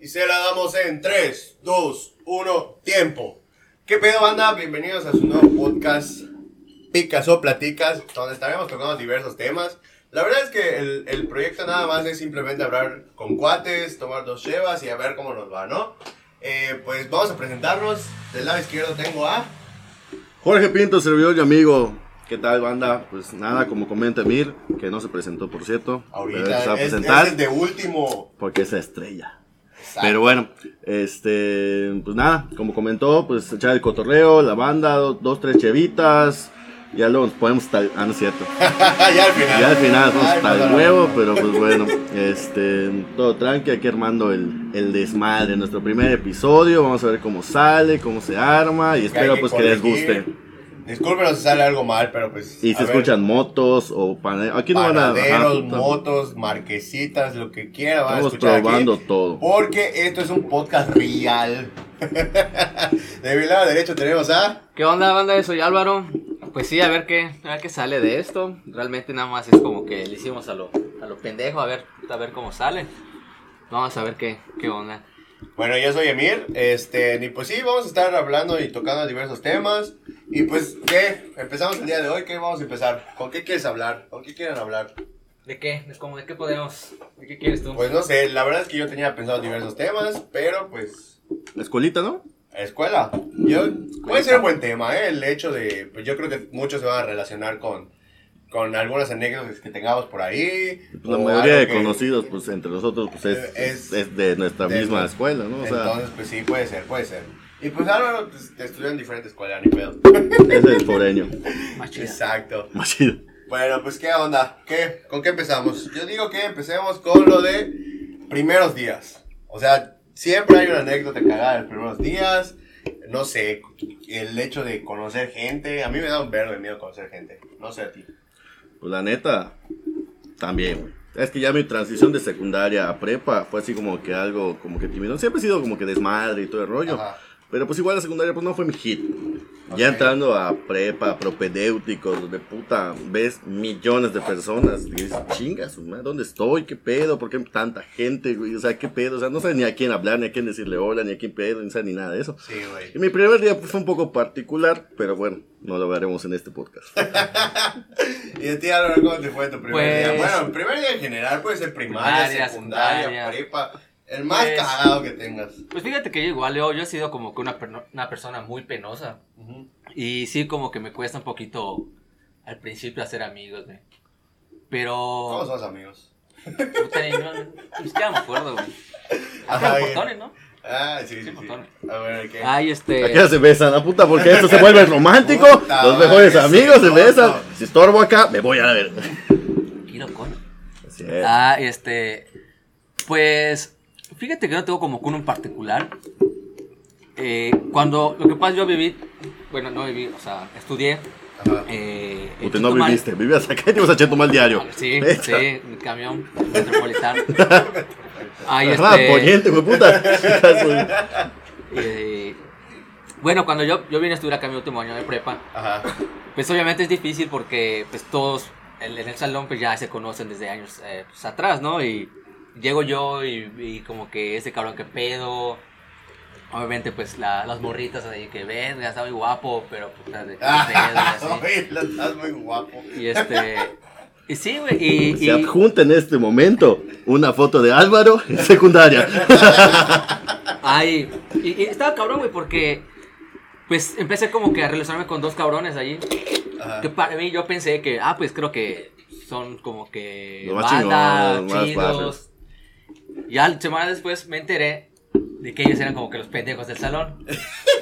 Y se la damos en 3, 2, 1, tiempo. ¿Qué pedo, banda? Bienvenidos a su nuevo podcast, Picas o Platicas, donde estaremos tocando diversos temas. La verdad es que el, el proyecto nada más es simplemente hablar con cuates, tomar dos chevas y a ver cómo nos va, ¿no? Eh, pues vamos a presentarnos. Del lado izquierdo tengo a... Jorge Pinto, servidor y amigo. ¿Qué tal, banda? Pues nada, como comenta Emir, que no se presentó, por cierto. pero Ahorita se va a es, presentar es el de último. porque es la estrella. Exacto. Pero bueno, este, pues nada, como comentó, pues echar el cotorreo, la banda, do- dos, tres chevitas. Ya luego nos podemos estar. Ah, no es cierto. ya al final. Ya al final vamos hasta el huevo, pero pues bueno, este, todo tranqui, aquí armando el, el desmadre, nuestro primer episodio, vamos a ver cómo sale, cómo se arma y espero que pues que les guste. Discúlpenos si sale algo mal, pero pues. Y a se ver, escuchan motos o pane- aquí no van a... panaderos, motos, marquesitas, lo que quiera van a Estamos escuchar probando aquí. todo. Porque esto es un podcast real. de mi lado derecho tenemos a. ¿Qué onda, banda? Soy Álvaro. Pues sí, a ver qué, a ver qué sale de esto. Realmente nada más es como que le hicimos a lo, a lo pendejo, a ver, a ver cómo sale. Vamos a ver qué, qué onda. Bueno, yo soy Emir. Este, y pues sí, vamos a estar hablando y tocando diversos temas. Y pues, ¿qué? Empezamos el día de hoy. ¿Qué vamos a empezar? ¿Con qué quieres hablar? ¿Con qué quieren hablar? ¿De qué? ¿De, cómo, ¿De qué podemos? ¿De qué quieres tú? Pues no sé, la verdad es que yo tenía pensado diversos temas, pero pues La escuelita, ¿no? Escuela. Yo, puede ser un buen tema, ¿eh? El hecho de, pues yo creo que muchos se van a relacionar con, con algunas anécdotas que tengamos por ahí. Pues la mayoría de que- conocidos, pues entre nosotros, pues es, Es- es de nuestra de- misma escuela, ¿no? O sea, Entonces, pues sí, puede ser, puede ser. Y pues Álvaro pues, estudió en diferentes escuelas, ni pedo. es el foreño. Exacto. Más chido. Bueno, pues qué onda, ¿qué? ¿Con qué empezamos? Yo digo que empecemos con lo de primeros días. O sea, siempre hay una anécdota cagada de los primeros días. No sé, el hecho de conocer gente. A mí me da un verbo de miedo conocer gente. No sé a ti. Pues la neta, también. Es que ya mi transición de secundaria a prepa fue así como que algo, como que tímido. Siempre he sido como que desmadre y todo el rollo. Pero pues igual la secundaria pues no fue mi hit. Ok. Ya entrando a prepa, propedéuticos, donde puta ves millones de personas. Y dices, chinga, su madre, ¿dónde estoy? ¿Qué pedo? ¿Por qué tanta gente, güey? O sea, ¿qué pedo? O sea, no sé ni a quién hablar, ni a quién decirle hola, ni a quién pedo, ni ni nada de eso. Sí, güey. Y mi primer día pues, fue un poco particular, pero bueno, no lo veremos en este podcast. ¿Y a ti, Álvaro, cómo te fue tu primer Pues- día? Bueno, el primer día en general puede ser primaria, Primaria, secundaria, secundaria. prepa. El más Pues- cagado que tengas. Pues fíjate que yo igual, yo, yo he sido como que una, una persona muy penosa. Ujú. Y sí, como que me cuesta un poquito al principio hacer amigos, güey. Pero... ¿Cómo somos amigos? Puta, no, ni siquiera me acuerdo, güey. Ajá, botones, ¿no? Ah, sí, sí, sí. A ver, ¿qué? Ay, este... Aquí ya se besan, la puta, porque esto se vuelve romántico. Puta Los madre, mejores sí, amigos se no, besan. no. Si estorbo acá, me voy a verga. Tranquilo, coño. Así es. Ah, este. Pues. Fíjate que no tengo como que uno en particular. Eh, cuando. Lo que pasa, yo viví. Bueno, no viví, o sea, estudié. Eh, Puta, no Chetumal. viviste, vivías acá y te ibas a Chetumal diario. Sí, sí, el camión metropolitano. Ay, Ajá, este. puta. eh, bueno, cuando yo, yo vine a estudiar acá mi último año de prepa, Ajá. pues obviamente es difícil porque pues todos en, en el salón pues ya se conocen desde años eh, pues, atrás, ¿no? Y llego yo y, y como que ese cabrón que pedo, obviamente pues la- las morritas ahí que ven, ya está muy guapo, pero puta de qué pedo estás muy guapo. Y este, y sí, güey, y, Se y- adjunta en este momento una foto de Álvaro en secundaria. ay, y, y estaba cabrón, güey, porque pues empecé como que a relacionarme con dos cabrones allí. Ajá. Que para mí yo pensé que, ah, pues creo que son como que Lo más banda, chingón, más chidos. Ya semanas después me enteré de que ellos eran como que los pendejos del salón.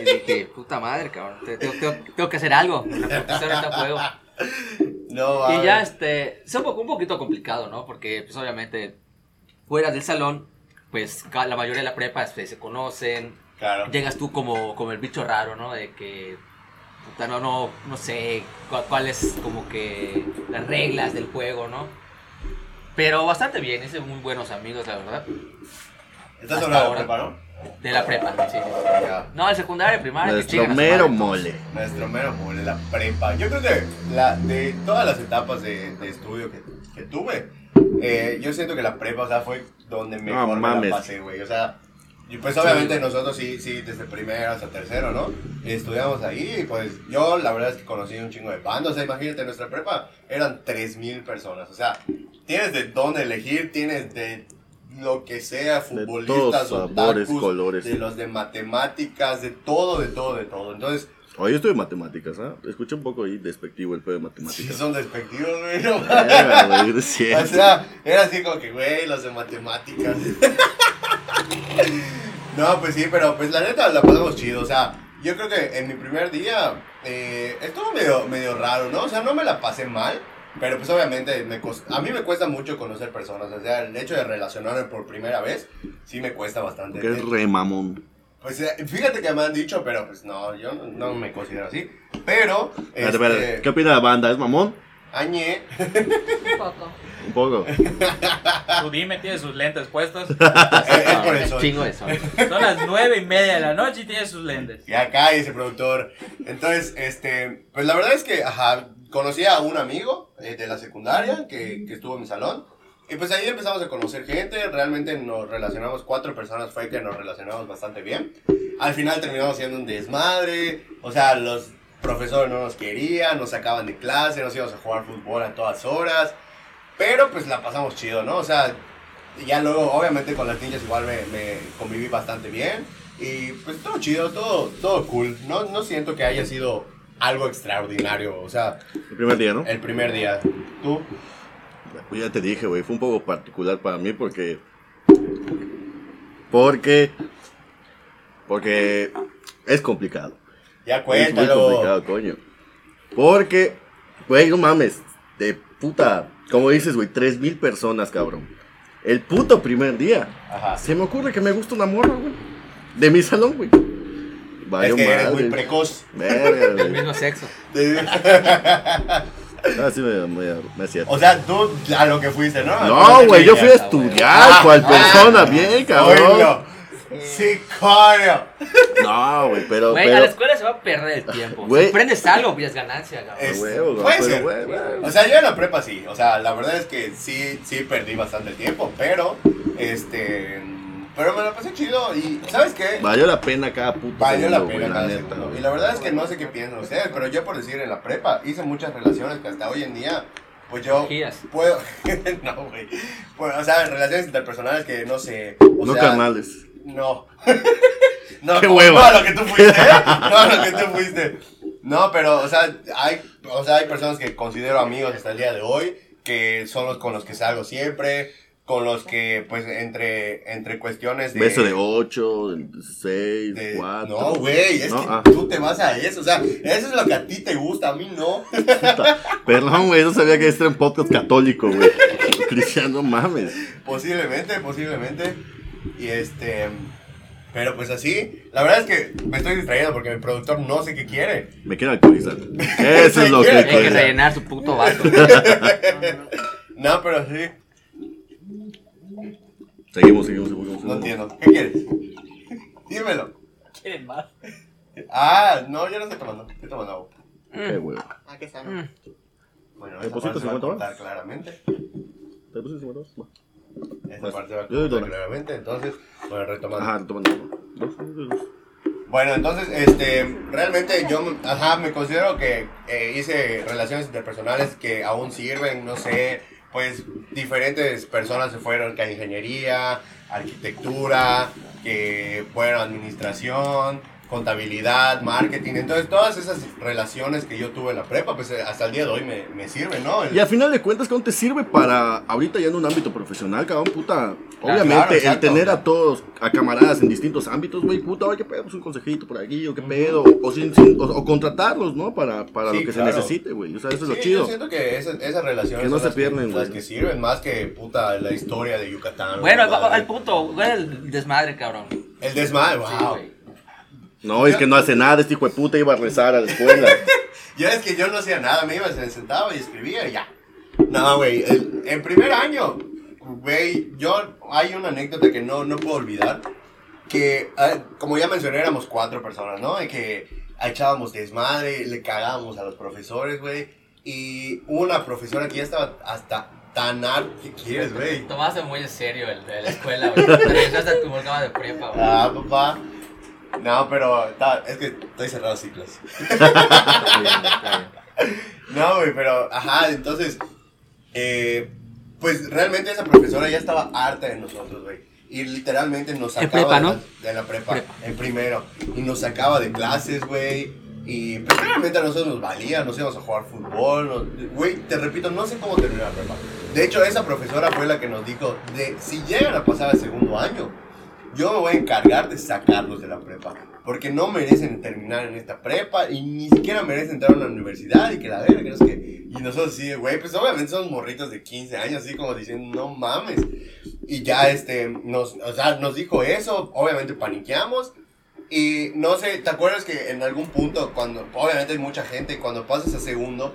Y dije, puta madre, cabrón, te- tengo, tengo- tengo que hacer algo. Juego. No, Y ya, este, es un, poco, un poquito complicado, ¿no? Porque, pues, obviamente, fuera del salón, pues, la mayoría de la prepa este, se conocen. Claro. Llegas tú como, como el bicho raro, ¿no? De que, puta, no, no, no sé cuáles, como que, las reglas del juego, ¿no? Pero bastante bien, hice muy buenos amigos, la verdad. Estás hablando de ahora. prepa, ¿no? De la prepa, sí. Ya. No, el secundario, primaria, que Nuestro mero madre. mole. Nuestro mero mole, la prepa. Yo creo que la, de todas las etapas de, de estudio que, que tuve, eh, yo siento que la prepa, o sea, fue donde mejor me la mames. pasé, güey. O sea, Y pues obviamente nosotros sí, sí, desde primero hasta tercero, ¿no? Estudiamos ahí y pues yo la verdad es que conocí un chingo de bandas. O sea, imagínate, nuestra prepa eran 3.000 personas. O sea, tienes de dónde elegir, tienes de lo que sea, futbolistas, todos sabores, otakus, colores. de los de matemáticas, de todo, de todo, de todo. Entonces, Oye, yo estoy de matemáticas, ¿ah? Escucha un poco ahí despectivo el pedo de sí matemáticas. son despectivos, güey. no güey, es O sea, era así como que, güey, los de matemáticas. no, pues sí, pero pues la neta la pasamos chido. O sea, yo creo que en mi primer día eh, estuvo medio, medio raro, ¿no? O sea, no me la pasé mal. Pero pues obviamente me a mí me cuesta mucho conocer personas. O sea, el hecho de relacionarme por primera vez sí me cuesta bastante. Que es re mamón. Pues eh, fíjate que me han dicho, pero pues no, yo no, no me considero así. Pero, Espérate, espérate. este, ¿Qué opina la banda? ¿Es mamón? Añe, Un poco. Un poco. Tú dime, tiene sus lentes puestos. es, es por el sol. Chingo de sol. Son las nueve y media de la noche y tiene sus lentes. Y acá ese productor. Entonces, este, pues la verdad es que, ajá, conocí a un amigo eh, de la secundaria que, que estuvo en mi salón. Y pues ahí empezamos a conocer gente, realmente nos relacionamos, cuatro personas fue que nos relacionamos bastante bien. Al final terminamos siendo un desmadre, o sea, los profesores no nos querían, nos sacaban de clase, nos íbamos a jugar fútbol a todas horas. Pero pues la pasamos chido, ¿no? O sea, ya luego, obviamente con las niñas igual me, me conviví bastante bien. Y pues todo chido, todo, todo cool. No, no siento que haya sido algo extraordinario. O sea, El primer día, ¿no? el primer día. ¿Tú? Pues ya te dije, güey, fue un poco particular para mí porque. Porque. Porque es complicado. Ya Es muy cuéntalo. complicado, coño. Porque, güey, no mames, de puta, como dices, güey, tres mil personas, cabrón. El puto primer día, Ajá. se me ocurre que me gusta una morra, güey. De mi salón, güey. Es Vaya que eres muy precoz. Verga, Del mismo sexo. Ah, sí me, me, me hacía. O sea, tú a lo que fuiste, ¿no? No, güey, yo fui a Ah, estudiar, cual persona, bien, cabrón. Sí, coño. No, güey, pero, Güey, a la pero, escuela se va a perder el tiempo. Güey. Si prendes algo, pues es ganancia, cabrón. Es- huevo, güey, puede pero, ser. O sea, yo en la prepa sí. O sea, la verdad es que sí, sí perdí bastante tiempo. Pero, este. Pero me la pasé chido. Y, ¿sabes qué? Valió la pena cada puto Valió la pena güey, cada neta, segundo. güey. Y la verdad es que no sé qué piensan ustedes, pero yo por decir en la prepa hice muchas relaciones que hasta hoy en día, pues yo Giras. puedo... no, güey. Pues, o sea, relaciones interpersonales que no sé... O No sea, carnales. No. no, Qué hueva. No a lo que tú fuiste, ¿eh? No a lo que tú fuiste. No, pero, o sea, hay, o sea, hay personas que considero amigos hasta el día de hoy, que son los con los que salgo siempre, con los que, pues, entre, entre cuestiones de... Beso de 8, de 6, de- 4. no, güey, es No, que ah. tú te vas a eso, o sea, eso es lo que a ti te gusta, a mí no. Perdón, güey, no sabía que este era un podcast católico, güey. Cristiano, mames. Posiblemente, posiblemente. Y este. Pero pues así, la verdad es que me estoy distrayendo porque mi productor no sé qué quiere. Me quiero alcoholizar. Eso es lo que quiere Hay que quiero. rellenar su puto vaso. No, pero sí, Seguimos, seguimos, seguimos. no entiendo. ¿Qué quieres? Dímelo. ¿Quieren más? Ah, no, yo no estoy tomando. Estoy tomando agua. Qué huevo. Ah, qué sano. Mm. Bueno, ¿Te pusiste parte se va a 50 cortar horas? claramente. ¿Te puse 50 horas? Pues, parte va a claramente. Entonces, bueno, retomando. Ajá, tomando. Dos, dos, dos. Bueno, entonces, este, realmente yo, ajá, me considero que eh, hice relaciones interpersonales que aún sirven, no sé, pues diferentes personas se fueron que ingeniería, arquitectura, que a administración, contabilidad, marketing, entonces todas esas relaciones que yo tuve en la prepa, pues eh, hasta el día de hoy me, me sirven, ¿no? El- Y al final de cuentas, ¿cómo te sirve para ahorita ya en un ámbito profesional, cabrón, puta? Claro, Obviamente, el tener a todos, a camaradas en distintos ámbitos, güey, puta, oye, qué pedo, pues un consejito por aquí, o qué pedo, o, sin- sin- o, o contratarlos, ¿no? Para, para Sí, lo que claro. se necesite, güey. O sea, eso es lo chido. Yo siento que esas, esas relaciones Que no son se las pierden, las güey. que sirven más que puta la historia de Yucatán. Bueno, al punto, güey, el desmadre, cabrón. El desmadre, wow. No, es que no hace nada, este hijo de puta iba a rezar a la escuela. Yo es que yo no hacía nada, me iba, se sentaba y escribía y ya. No, güey, en primer año, güey, yo, hay una anécdota que no, no puedo olvidar, que, ah, como ya mencioné, éramos cuatro personas, ¿no? Y que echábamos desmadre, le cagábamos a los profesores, güey, y una profesora que ya estaba hasta tan harta, ¿qué quieres, güey? Tomaste muy en serio el de la escuela, güey. Tu- de prepa, güey. Ah, papá. No, pero está- es que estoy cerrado ciclos. No, güey, pero, ajá, entonces, eh, pues realmente esa profesora ya estaba harta de nosotros, güey. Y literalmente nos sacaba prepa, de, ¿no? la, de la prepa, Prepa. en primero. Y nos sacaba de clases, güey. Y pues realmente a nosotros nos valía, nos íbamos a jugar fútbol. nos- Güey, te repito, no sé cómo terminó la prepa. De hecho, esa profesora fue la que nos dijo, de si llegan a pasar al segundo año, yo me voy a encargar de sacarlos de la prepa. Porque no merecen terminar en esta prepa y ni siquiera merecen entrar a una universidad y que la verga, que. Y nosotros sí, güey, pues obviamente son morritos de 15 años, así como diciendo, no mames. Y ya, este, nos, o sea, nos dijo eso, obviamente paniqueamos. Y no sé, ¿te acuerdas que en algún punto, cuando, obviamente hay mucha gente, cuando pasas a segundo,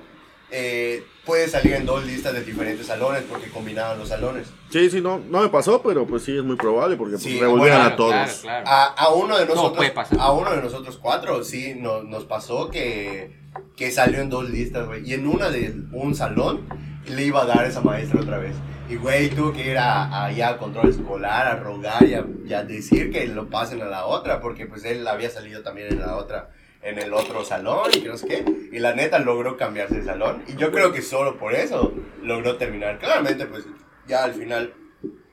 eh, puedes salir en dos listas de diferentes salones porque combinaban los salones. Sí, sí, no, no me pasó, pero pues sí es muy probable porque pues, Sí, revolvían bueno, a todos. Claro, claro. A, a uno de No, nosotros, puede pasar. a uno de nosotros cuatro, sí, no- nos pasó que, que salió en dos listas, güey. Y en una de un salón le iba a dar esa maestra otra vez. Y, güey, tuvo que ir a, allá a control escolar, a rogar y a, y a decir que lo pasen a la otra, porque pues él había salido también en la otra, en el otro salón y que no sé qué. Y la neta logró cambiarse de salón. Y yo creo que solo por eso logró terminar. Claramente, pues ya al final,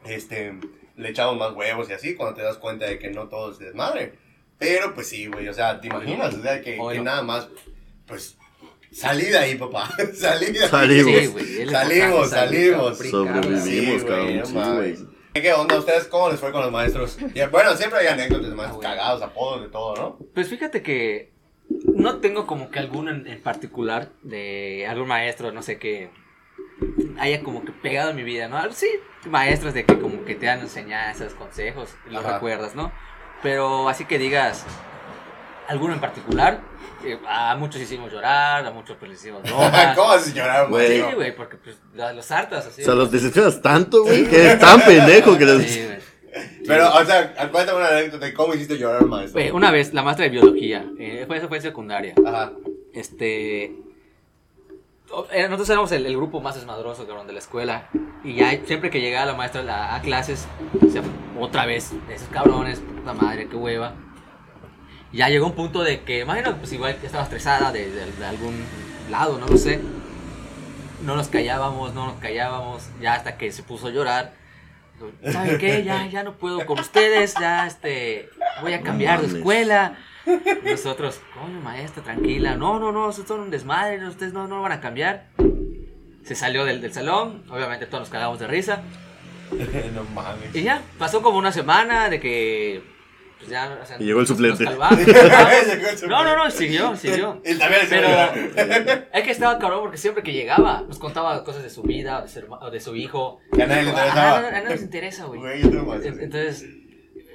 este, le echamos más huevos y así, cuando te das cuenta de que no todo es desmadre. Pero pues sí, güey, o sea, ¿te imaginas? O sea, que, que nada más, pues, salí de ahí, papá. salí de ahí. Salimos. Sí, güey, Salimos, salimos. cabrón, Sobrevivimos, Sí, cabrón, güey, sí. ¿Qué onda? ¿Ustedes cómo les fue con los maestros? Y, bueno, siempre hay anécdotas de maestros Ah, cagados, apodos, de todo, ¿no? Pues fíjate que no tengo como que alguno en, en particular de algún maestro, no sé, que haya como que pegado en mi vida, ¿no? Sí, maestros de que como que te dan enseñanzas, consejos, los Ajá. recuerdas, ¿no? Pero así que digas, alguno en particular, eh, a muchos hicimos llorar, a muchos pues les hicimos bromas. ¿Cómo se lloraron, Güey. Sí, güey, porque pues los hartas así. O sea, los decepcionas tanto, güey, que eres tan pendejo que les... Sí, güey. Pero, o sea, cuéntame una anécdota de cómo hiciste llorar al maestro. Una vez, la maestra de biología, eh, fue, eso fue en secundaria. Ajá. este eh, nosotros éramos el, el grupo más desmadroso cabrón, de la escuela y ya siempre que llegaba la maestra a, la- a clases decía, otra vez esos cabrones puta madre qué hueva ya llegó un punto de que imagino pues igual estaba estresada de, de- de algún lado no lo sé no nos callábamos no nos callábamos ya hasta que se puso a llorar ¿saben qué? ya ya no puedo con ustedes ya este voy a cambiar de escuela y nosotros, coño, maestra, tranquila. No, no, no, ustedes son un desmadre, ustedes no, no van a cambiar. Se salió del, del salón, obviamente todos nos cagamos de risa. no mames. Y ya, pasó como una semana de que. Pues ya, o sea, Y llegó el suplente. el. No, no, no, siguió, siguió. Él también se Pero es que estaba cabrón porque siempre que llegaba nos contaba cosas de su vida o de su, herma- o de su hijo. Que a nadie le interesaba. A nadie les interesa, güey. Entonces,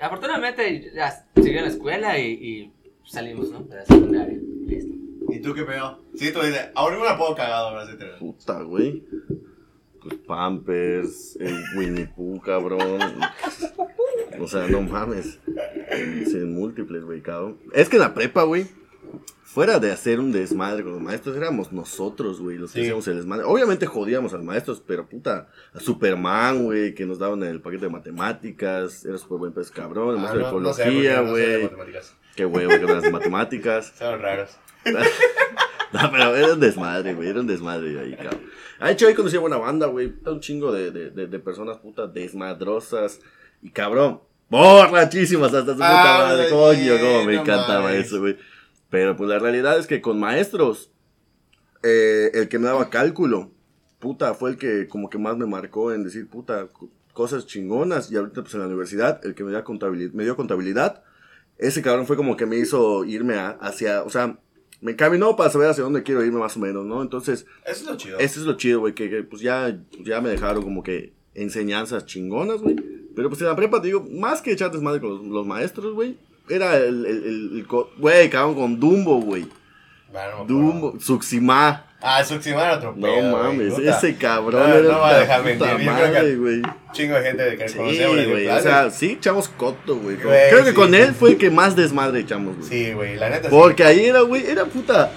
afortunadamente ya siguió en la escuela y, y salimos, ¿no? De la secundaria. Listo. ¿Y tú qué pedo? Sí, tú dices, ahora un apodo cagado, ahora sí te Puta, güey. Pues Pampers, el Winnie Pooh, cabrón. O sea, no mames. Sí, múltiples, güey, cabrón. Es que en la prepa, güey, fuera de hacer un desmadre con los maestros, éramos nosotros, güey, los que Sí. hacíamos el desmadre. Obviamente jodíamos a los maestros, pero puta, a Superman, güey, que nos daban el paquete de matemáticas, era súper buen pez cabrón, el maestro de Ah, no ecología, no güey. matemáticas. Qué huevo que las matemáticas. Son raros. No, pero era un desmadre, güey. Era un desmadre ahí, cabrón. De hecho, ahí conocí a buena banda, güey. Un chingo de, de, de, personas, puta, desmadrosas. Y cabrón, borrachísimas hasta su puta Ah, madre. Coño, cómo me no encantaba mames. eso, güey. Pero pues la realidad es que con maestros, eh, el que me daba cálculo, puta, fue el que como que más me marcó en decir, puta, co- cosas chingonas. Y ahorita, pues en la universidad, el que me dio contabilidad, me dio contabilidad ese cabrón fue como que me hizo irme a- hacia, o sea, me encaminó para saber hacia dónde quiero irme más o menos, ¿no? Entonces, Eso es lo chido. eso es lo chido, güey, que, que, pues ya, ya me dejaron como que enseñanzas chingonas, güey. Pero pues en la prepa, te digo, más que echar desmadre con los, los maestros, güey, era el, el, el, el güey, cabrón, con Dumbo, güey. Bueno, no acuerdo. Dumbo, Suxima. Ah, Suximar otro No pedo, güey, mames, ese cabrón No, era no va a dejar mentir, yo madre, güey. Chingo de gente de que Sí, conocemos. güey, o sea, sí echamos coto, güey. Creo que sí. con él fue el que más desmadre echamos, güey. Sí, güey, la neta. Porque ahí era, güey, era puta.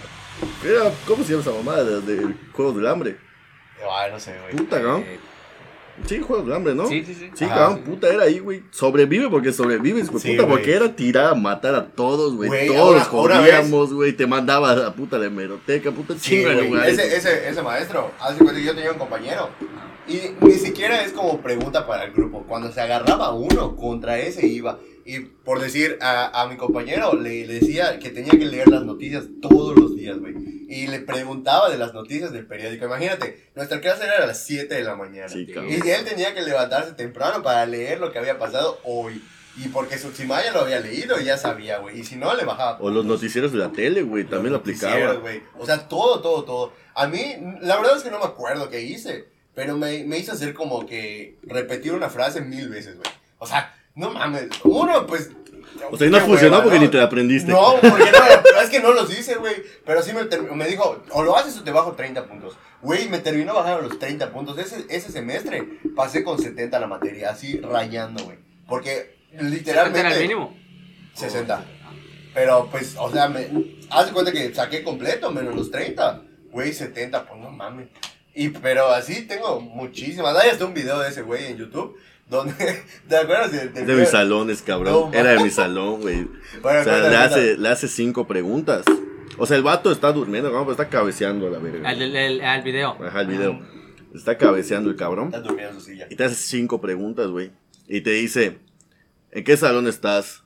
Era, ¿cómo se llama esa mamada de, de Juegos del Hambre? Ay, no sé, güey. Puta, ¿no? Eh, Sí, juegos de hambre, ¿no? Sí, sí, sí. Sí, Ajá, cabrón, sí. puta, era ahí, güey. Sobrevive porque sobrevives, güey. Sí, puta, güey. porque era tirar a matar a todos, güey. Güey, Todos jodíamos, güey. Te mandaba a puta la hemeroteca, puta Sí, chinga, güey. güey. Ese, ese, ese maestro, hace cuenta que yo tenía un compañero. Y ni siquiera es como pregunta para el grupo. Cuando se agarraba uno, contra ese iba. Y por decir, a, a mi compañero le, le decía que tenía que leer las noticias todos los días, güey. Y le preguntaba de las noticias del periódico. Imagínate, nuestra clase era a las 7 de la mañana. Sí, y él tenía que levantarse temprano para leer lo que había pasado hoy. Y porque su ya lo había leído y ya sabía, güey. Y si no, le bajaba. O los noticieros de la tele, güey. También lo aplicaba. güey. O sea, todo, todo, todo. A mí, la verdad es que no me acuerdo qué hice, pero me, me hizo hacer como que repetir una frase mil veces, güey. O sea, no mames. Uno, pues. O sea, y no funcionó hueva, porque ¿no? ni te la aprendiste. No, porque no, es que no los hice, güey. Pero sí me, me dijo, o lo haces o te bajo 30 puntos. Güey, me terminó bajando los 30 puntos. Ese, ese semestre pasé con 70 la materia, así rayando, güey. Porque literalmente. era el mínimo? 60. Pero pues, o sea, me, haz de cuenta que saqué completo, menos los 30. Güey, 70, pues no mames. Y, pero así tengo muchísimas. Hay hasta un video de ese güey en YouTube. Donde, ¿te acuerdas? De, Es de mis salones, cabrón. No, Era de mi salón, güey. Bueno, O sea, le hace, le hace cinco preguntas. O sea, el vato está durmiendo, cabrón, pero está cabeceando a la verga. Al, el, el- al video. Ajá, el video. Está cabeceando el cabrón. Está durmiendo en su silla. Y te hace cinco preguntas, güey. Y te dice, ¿en qué salón estás?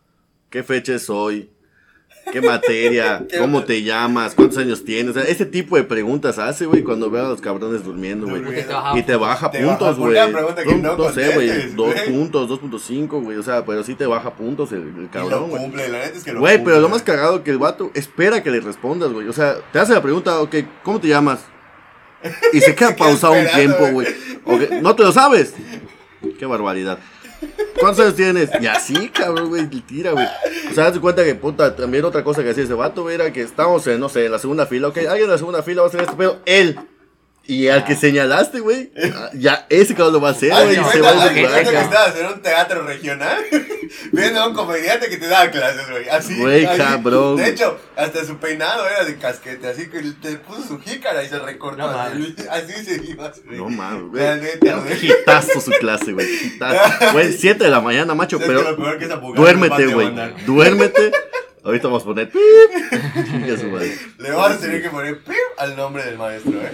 ¿Qué fecha es hoy? ¿Qué materia? ¿Cómo te llamas? ¿Cuántos años tienes? O sea, ese tipo de preguntas hace, güey, cuando ve a los cabrones durmiendo, güey. Y te baja Te puntos, güey. no No sé, güey. Dos puntos, 2.5, güey. O sea, pero sí te baja puntos el, el Y lo cabrón, güey. cumple, la neta es que lo Güey, pero lo más cagado que el vato espera que le respondas, güey. O sea, te hace la pregunta, ok, ¿cómo te llamas? Y se queda Se queda pausado un tiempo, güey. Ok, ¿No te lo sabes? Qué barbaridad. ¿Cuántos años tienes? Y así, cabrón, güey, tira, güey. O sea, das cuenta que, puta, también otra cosa que hacía ese vato, güey, era que estábamos en, no sé, en la segunda fila. Ok, alguien en la segunda fila va a hacer esto, pero él. Y al que señalaste, güey, ya ese cabrón lo va a hacer, güey. se va a que estabas en un teatro regional viendo a un comediante que te daba clases, güey. Así. Güey, cabrón. De hecho, hasta su peinado era de casquete, así que te puso su jícara y se recortó. No así, así se iba. güey. No mames, güey. Hitazo su clase, güey. Hitazo. Güey, 7 de la mañana, macho, ¿Sabes que pero que duérmete, güey. Duérmete. Ahorita vamos a poner. pip. Le vas a tener que poner pip al nombre del maestro, eh.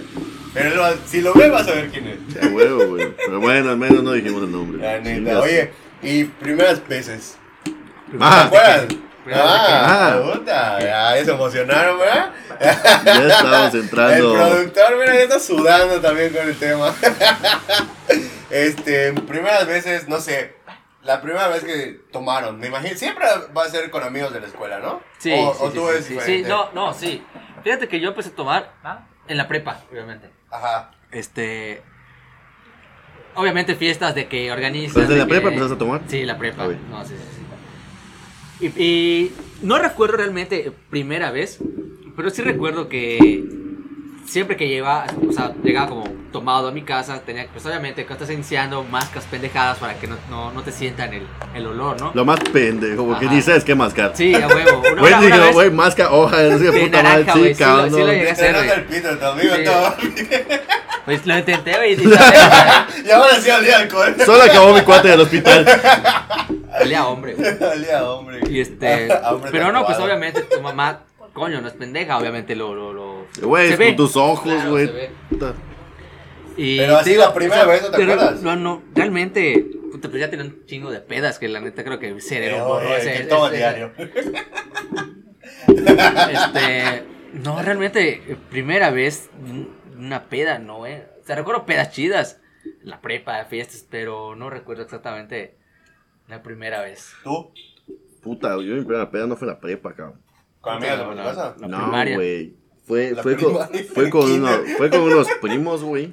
Pero lo- si lo ves, vas a ver quién es. Ya, huevo, güey. Pero bueno, al menos no dijimos el nombre. La neta. Oye, y primeras veces. ¿Te Ah, acuerdas? Primeras Ah, veces. puta, ya se emocionaron, ¿verdad? ya estamos El entrando. productor, mira, ya está sudando también con el tema. este, primeras veces, no sé, la primera vez que tomaron, me imagino, siempre va a ser con amigos de la escuela, ¿no? Sí, o, sí, o tú sí, es sí, sí, no, no, sí. Fíjate que yo empecé a tomar ¿Ah? en la prepa, obviamente. Ajá. Este. Obviamente fiestas de que organizan. ¿Desde de la que- prepa empezaste a tomar? Sí, la prepa. Ah. No, sí, sí, sí. Y, y no recuerdo realmente primera vez, pero sí recuerdo que siempre que llegaba, o sea, llegaba como tomado a mi casa, tenía, pues obviamente cuando estás iniciando, mascas pendejadas para que no, no, no te sientan el, el olor, ¿no? Lo más pendejo, porque Ajá. ni sabes qué mascar. Sí, a huevo. Una, Güey, una- dije, una vez güey, masca hoja, qué de puta madre, sí, chica, lo- sí lo no. llegué a hacer, Estrenando güey. el pito de tu amigo, Sí. todo. Pues lo intenté, güey, y ahora sí olía alcohol. Solo acabó mi cuate del hospital. olía hombre, güey. olía hombre. Y este, Hombre pero no, pues obviamente tu mamá, coño, no es pendeja, obviamente lo, lo, lo Güey, ve. con tus ojos, Claro, güey. Y Pero así la primera vez, ¿no te pero acuerdas? No, no, realmente, puta, pues ya tenía un chingo de pedas que la neta creo que el cerebro Eh, borró ese- que toma ese- diario. Este, no, realmente, eh, primera vez, mm, una peda, no, eh. O sea, recuerdo pedas chidas, la prepa, fiestas, pero no recuerdo exactamente la primera vez. ¿Tú? Puta, yo mi primera peda no fue la prepa, cabrón. ¿Con amigas de No, tu la- casa? no, güey. Fue, fue, con, fue, con uno- fue con unos primos, güey.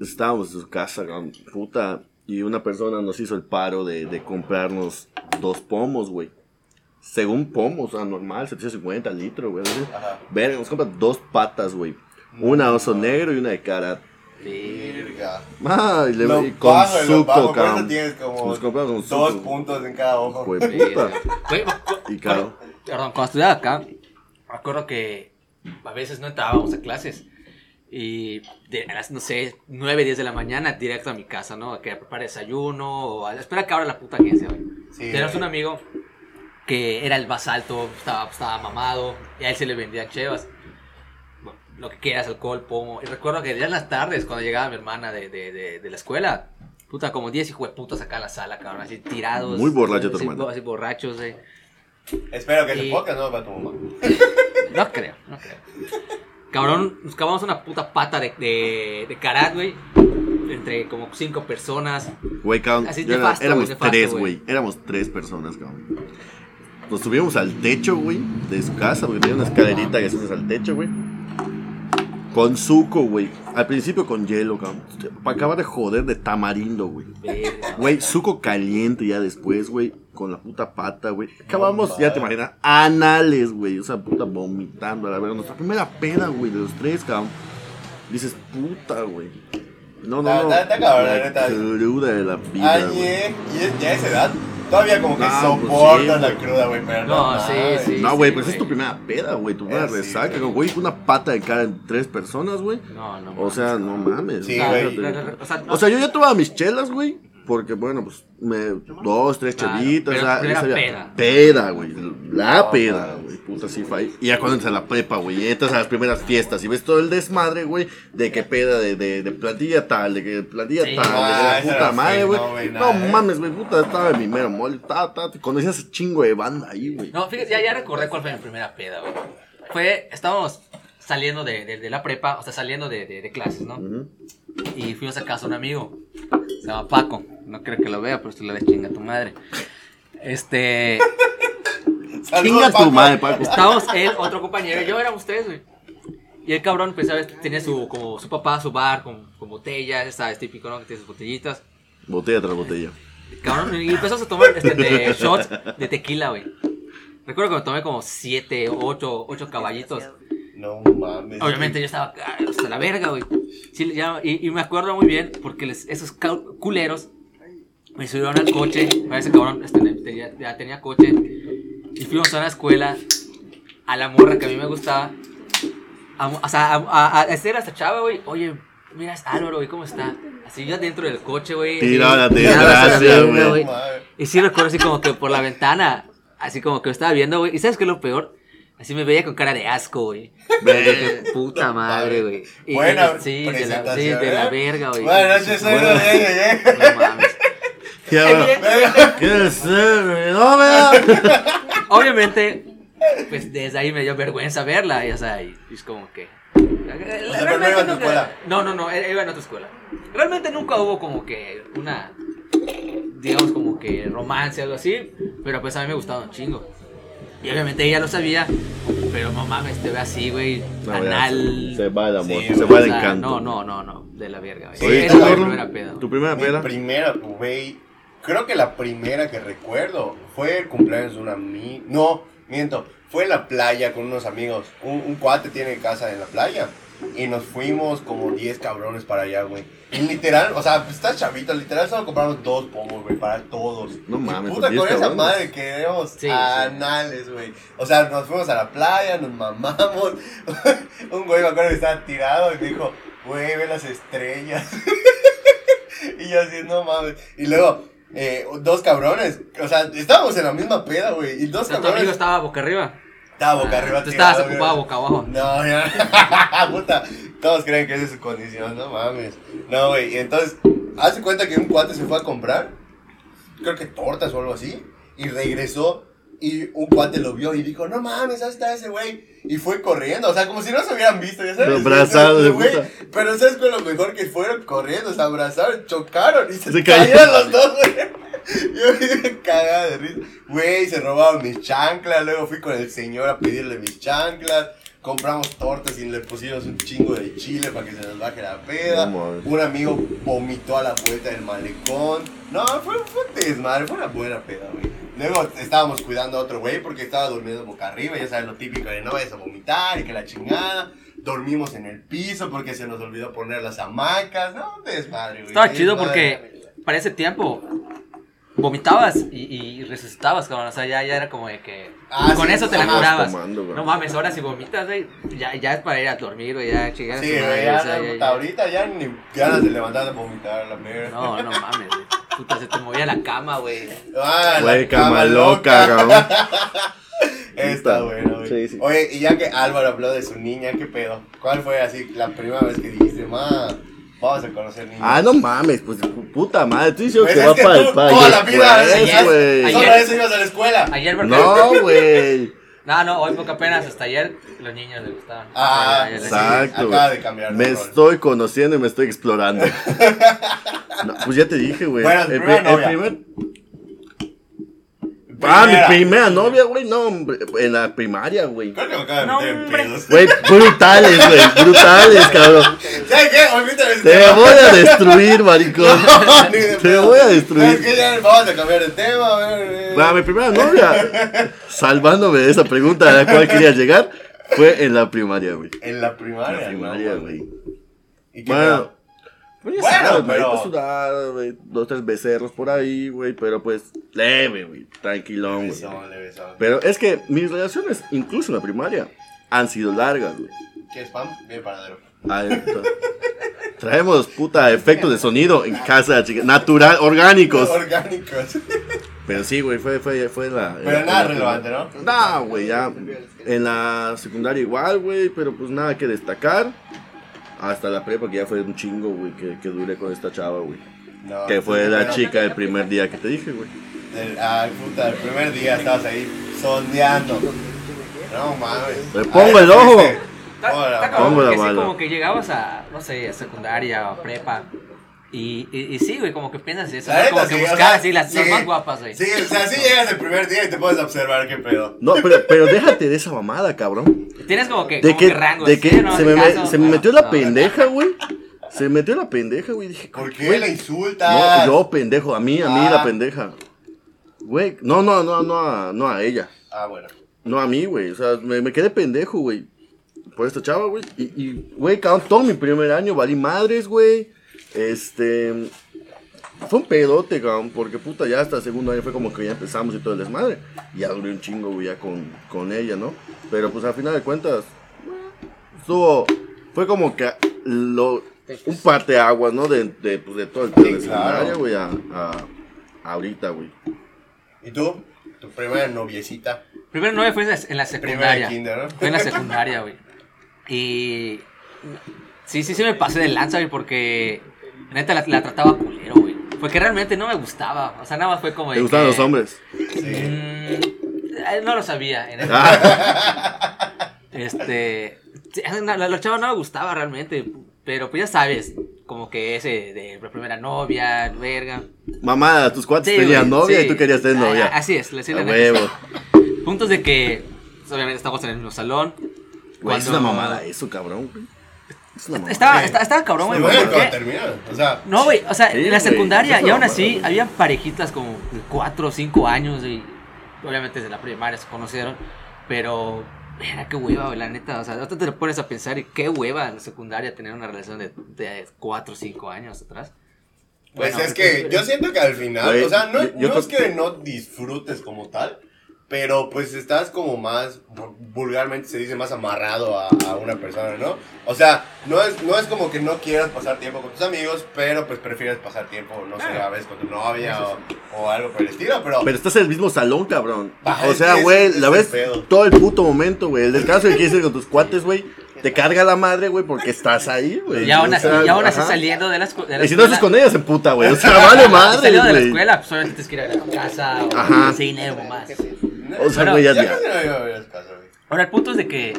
Estábamos en su casa, cabrón, puta. Y una persona nos hizo el paro de, de comprarnos dos pomos, güey. Según pomos, o sea, normal, 750 litros, güey. Verga, nos compra dos patas, güey. Una oso negro y una de cara. Sí. Verga. Ay, le Lo y con bajo, suco, cabrón. tienes como Nos compramos un dos suco. puntos en cada ojo. Güey, puta. Y caro. Perdón, cuando estudiaba acá, me acuerdo que a veces no entrábamos a clases. Y de, a las, no sé, 9, 10 de la mañana, directo a mi casa, ¿no? Que prepare desayuno, o a- espera que abra la puta agencia, güey. Sí, Tenemos un amigo que era el más alto, estaba, estaba mamado, y a él se le vendían chevas. Bueno, lo que quieras, alcohol, pomo. Y recuerdo que ya en las tardes, cuando llegaba mi hermana de, de, de, de la escuela, puta, como 10 hijos de putas acá en la sala, cabrón, así tirados. Muy borracho tu así, hermana. Así borrachos, güey. Espero que Y- podcast no va a tu mamá. No creo, no creo. Cabrón, nos cavamos una puta pata de, de, de karat, güey. Entre como cinco personas. Güey, cabrón. Así nefasto, éramos nefasto, tres, güey. Éramos tres personas, cabrón. Nos subimos al techo, güey, de su casa, porque tenía una escalerita que subes al techo, güey. Con suco, güey. Al principio con hielo, cabrón. Para acabar de joder de tamarindo, güey. Güey, suco caliente ya después, güey. Con la puta pata, güey. Acabamos, ya te imaginas, anales, güey. O sea, puta vomitando. A la verdad, nuestra primera peda, güey, de los tres, cabrón. Dices, puta, güey. No, no, no. está- está cabrón, la neta. cruda de la vida, Ay, güey. eh, y es- ya a esa edad, todavía como que Ah, pues soportas sí, la cruda, güey, pero no. No, sí, sí. No, güey, pues es tu primera peda, güey. Tu primera Eh, sí, resaca, güey. Una pata de cara en tres personas, güey. No, no. O sea, no mames. Sí, O sea, güey. o sea, no- O sea, yo ya tomaba mis chelas, güey. Porque, bueno, pues, me, dos, tres Claro, chelitas. pero o sea, primera ya sabía- peda. Peda, güey. La No, peda, güey. Puta, sí fue ahí. Y ya cuando entras a la prepa, güey. y Entras a las primeras fiestas y ves todo el desmadre, güey. De que peda de, de, de plantilla tal, de que plantilla Sí. tal, de Ah, la puta madre, güey. no, eh. mames, güey. Puta, estaba en mi mero mole. Ta, ta, conocías ese chingo de banda ahí, güey. No, fíjate, ya, ya recordé cuál fue mi primera peda, güey. Fue, estábamos saliendo de, de, de la prepa, o sea, saliendo de, de, de clases, ¿no? Y fuimos a casa de un amigo. Se llama Paco. No creo que lo vea, pero tú le ves chinga a tu madre. Este. Chinga tu madre, Paco. Estábamos él, otro compañero, yo éramos tres, güey. Y el cabrón, pues, ¿sabes? Tenía su, como, su papá, su bar con, con botellas, ¿sabes? Típico, ¿no? Que tiene sus botellitas. Botella tras botella. Cabrón, y empezamos a tomar este, de shots de tequila, güey. Recuerdo que me tomé como siete, ocho, ocho caballitos. No mames. Obviamente yo estaba ah, hasta la verga, güey. Sí, ya- y, y me acuerdo muy bien porque les- esos culeros me subieron al coche. Ese cabrón este, tenía- ya tenía coche. Y fuimos a la escuela a la morra que a mí me gustaba. A, o sea, a, a, a hacer a esta chava, güey. Oye, mira, es Álvaro, güey, ¿cómo está? Así yo dentro del coche, güey. Tirada de güey. Y sí recuerdo así como que por la ventana, así como que me estaba viendo, güey. ¿Y sabes qué es lo peor? Así me veía con cara de asco, güey. Puta madre, güey. Y- sí, de la, sí, presentación, de la ¿eh? verga, güey. Buenas noches, soy Buenas. Rodrigo, ¿eh? No mames. Bueno. ¿Quieres ser mi novia? Obviamente, pues desde ahí me dio vergüenza verla, y, o sea, y, y es como que... no nunca-. No, no, no, iba en otra escuela. Realmente nunca hubo como que una, digamos como que romance o algo así, pero pues a mí me gustaba un chingo. Y obviamente ella lo sabía, pero no mames, te ve así, güey, No, ya, anal. Se va el amor, Sí, se va el encanto. No, no, no, no, de la verga, güey. Sí, Oye, Esa ¿tú, fue mi Gordo? primera peda. ¿Tu primera Mi peda? primera, güey. Creo que la primera que recuerdo fue el cumpleaños de una amiga. No, miento. Fue en la playa con unos amigos. Un, un cuate tiene casa en la playa. Y nos fuimos como 10 cabrones para allá, güey. Y literal, o sea, pues estás chavito, literal solo compramos dos pomos, güey, para todos. No Y mames, Puta, por 10 con esa madre que éramos Sí, anales, güey. O sea, nos fuimos a la playa, nos mamamos. un güey me acuerdo que estaba tirado y me dijo, güey, ve las estrellas. y yo así, no mames. Y luego, eh, dos cabrones, o sea, estábamos en la misma peda, güey. Y dos O sea, tu cabrones. amigo estaba boca arriba. Estaba boca Ah, arriba. Tú estabas tirado, ocupado boca abajo. No, ya. Puta, todos creen que esa es su condición, no mames. No, güey, y entonces, hace cuenta que un cuate se fue a comprar, creo que tortas o algo así, y regresó, y un cuate lo vio y dijo, no mames, ahí está ese güey. Y fue corriendo, o sea, como si no se hubieran visto, ya sabes. Abrazados de Güey, puta. Pero ¿sabes con lo mejor que fueron corriendo? Se abrazaron, chocaron y se, Se cayeron cayeron. los dos, güey. Yo me cagaba de risa. Güey, se robaron mis chanclas. Luego fui con el señor a pedirle mis chanclas. Compramos tortas y le pusimos un chingo de chile para que se nos baje la peda. No un amigo vomitó a la vuelta del malecón. No, fue, fue un desmadre, fue una buena peda, güey. Luego estábamos cuidando a otro güey porque estaba durmiendo boca arriba. Ya sabes lo típico de no vayas a vomitar y que la chingada. Dormimos en el piso porque se nos olvidó poner las hamacas. No, un desmadre, güey. Estaba chido porque para ese tiempo vomitabas y, y resucitabas, cabrón. O sea, ya, ya era como de que. Ah, con sí, eso te la curabas. Tomando, no mames, ahora si vomitas, güey, ya, ya es para ir a dormir, güey. Ya, chingar a Sí, madre, ya, o sea, no, ya- ya- ahorita ya ni ganas de levantar de vomitar la mierda. No, no mames, güey. Puta, se te movía la cama, güey. Ah, Güey, cama cama loca, cabrón. Está bueno, güey. sí, sí. Oye, y ya que Álvaro habló de su niña, ¿qué pedo? ¿Cuál fue así la primera vez que dijiste, ma, vamos a conocer niña? Ah, no mames, pues pu- puta madre, tú dices Pues que va que para el país. toda la vida ayer- güey. Solo ayer- eso ibas a la escuela. Ayer, porque. No, güey. No, no, hoy porque apenas hasta ayer los niños les gustaban. Ah, sí. Exacto. acaba de cambiar Me rol. estoy conociendo y me estoy explorando. No, pues ya te dije, güey. Bueno, el, el primer. Ah, mi Primera. novia, güey. No, hombre. En la primaria, güey. Creo que me acaba de No, meter en pedos. Güey, brutales, güey. Brutales, cabrón. ¿Sabes qué? Olvídate de Te voy a destruir, maricón. Te pedo. voy a destruir. ¿Sabes qué? Ya vamos a cambiar de tema, a ver. eh. Bueno, mi primera novia, salvándome de esa pregunta a la cual quería llegar, fue en la primaria, güey. En la En primaria. la primaria, ¿no? güey. ¿Y qué Bueno, pedo? pues ya Bueno, sabes, pero- marico sudado, güey, dos, tres becerros por ahí, güey, pero pues leve, güey, tranquilón, güey. Pero es que mis relaciones, incluso en la primaria, han sido largas, güey. ¿Qué spam? Bien paradero. Ah, esto- Traemos, puta, efectos de sonido en casa, chica, natural, orgánicos. Orgánicos. Pero sí, güey, fue, fue, fue la... Pero la- nada la- relevante, ¿no? No, güey, ya. En la secundaria igual, güey, pero pues nada que destacar. Hasta la prepa, que ya fue un chingo, güey, que, que duré con esta chava, güey. No, Que fue la chica el primer día que te dije, güey. El, ay, puta, el primer día estabas ahí sondeando. No mames. Le pongo el ojo. Pongo la porque bala. como que llegabas a, no sé, a secundaria o prepa. Y, y, y sí, güey, como que piensas eso. Como que o buscar sea, así las, las sí. más guapas, güey. Sí, o sea, sí llegas el primer día y te puedes observar qué pedo. No, pero, pero déjate de esa mamada, cabrón. Tienes como que, De como que, que rangos. de que se, me, caso, se me no, metió la no. pendeja, güey. Se me metió la pendeja, güey. Dije, ¿Por qué güey, la insultas? No, yo pendejo, a mí, a mí Ah. la pendeja. Güey, no, no, no, no a, no a ella. Ah, bueno. No a mí, güey. O sea, me, me quedé pendejo, güey. Por esta chava, güey. Y, y, güey, cabrón, todo mi primer año valí madres, güey. Este. Fue un pedote, cabrón. Porque puta, ya hasta el segundo año fue como que ya empezamos y todo el desmadre. Y ya duré un chingo, güey, ya con, con ella, ¿no? Pero pues al final de cuentas. Estuvo. Fue como que lo. Un parteaguas, ¿no? De, de, pues, de todo el Sí, de claro. secundaria, güey, a, a. Ahorita, güey. ¿Y tú? Tu primera noviecita. Primero nueve fue en la Primera secundaria. de kinder, ¿no? Fue en la secundaria, güey. Y. Sí, sí, sí me pasé de lanza, güey, porque. Neta la, la trataba culero, güey. Porque realmente no me gustaba. O sea, nada más fue como. ¿Te gustaban que- los hombres? Mm, no lo sabía. En Ah, Este. La, la, la chava no me gustaba realmente. Pero pues ya sabes, como que ese de la primera novia, verga. mamá, tus cuates Sí, tenían güey, novia sí. y tú querías tener Ah, novia. Así es, le A decían huevo. Puntos de que, obviamente, estamos en el mismo salón. Güey, es una mamada eso, cabrón, Estaba, Sí. estaba, estaba cabrón, güey. No, güey, o sea, Sí, en la secundaria y aún así había parejitas como de 4 o 5 años y obviamente desde la primaria se conocieron, pero mira qué hueva, güey, la neta, o sea, ahorita te lo pones a pensar y qué hueva en la secundaria tener una relación de, de 4 o 5 años atrás. Pues Bueno, es que yo siento que al final, o sea, no, yo- yo no es que no disfrutes como tal, pero pues estás como más, vu- vulgarmente se dice, más amarrado a, a una persona, ¿no? O sea, no es, no es como que no quieras pasar tiempo con tus amigos, pero pues prefieres pasar tiempo, no sé, a veces con tu novia o, o algo por el estilo, pero... Pero estás en el mismo salón, cabrón. Ah, o sea, güey, la es ves pedo. todo el puto momento, güey. El del caso de que quieres ir con tus cuates, güey, te carga la madre, güey, porque estás ahí, güey. Y aún O así, sea, y aún así ajá. saliendo de la, escu- de la Y si no estás con escuela- ellas, en puta, güey. O sea, vale madre, saliendo de la escuela, pues obviamente tienes que ir a la casa o al cine o más. O sea, Bueno, güey, ya, ya no. Ahora, el punto es de que,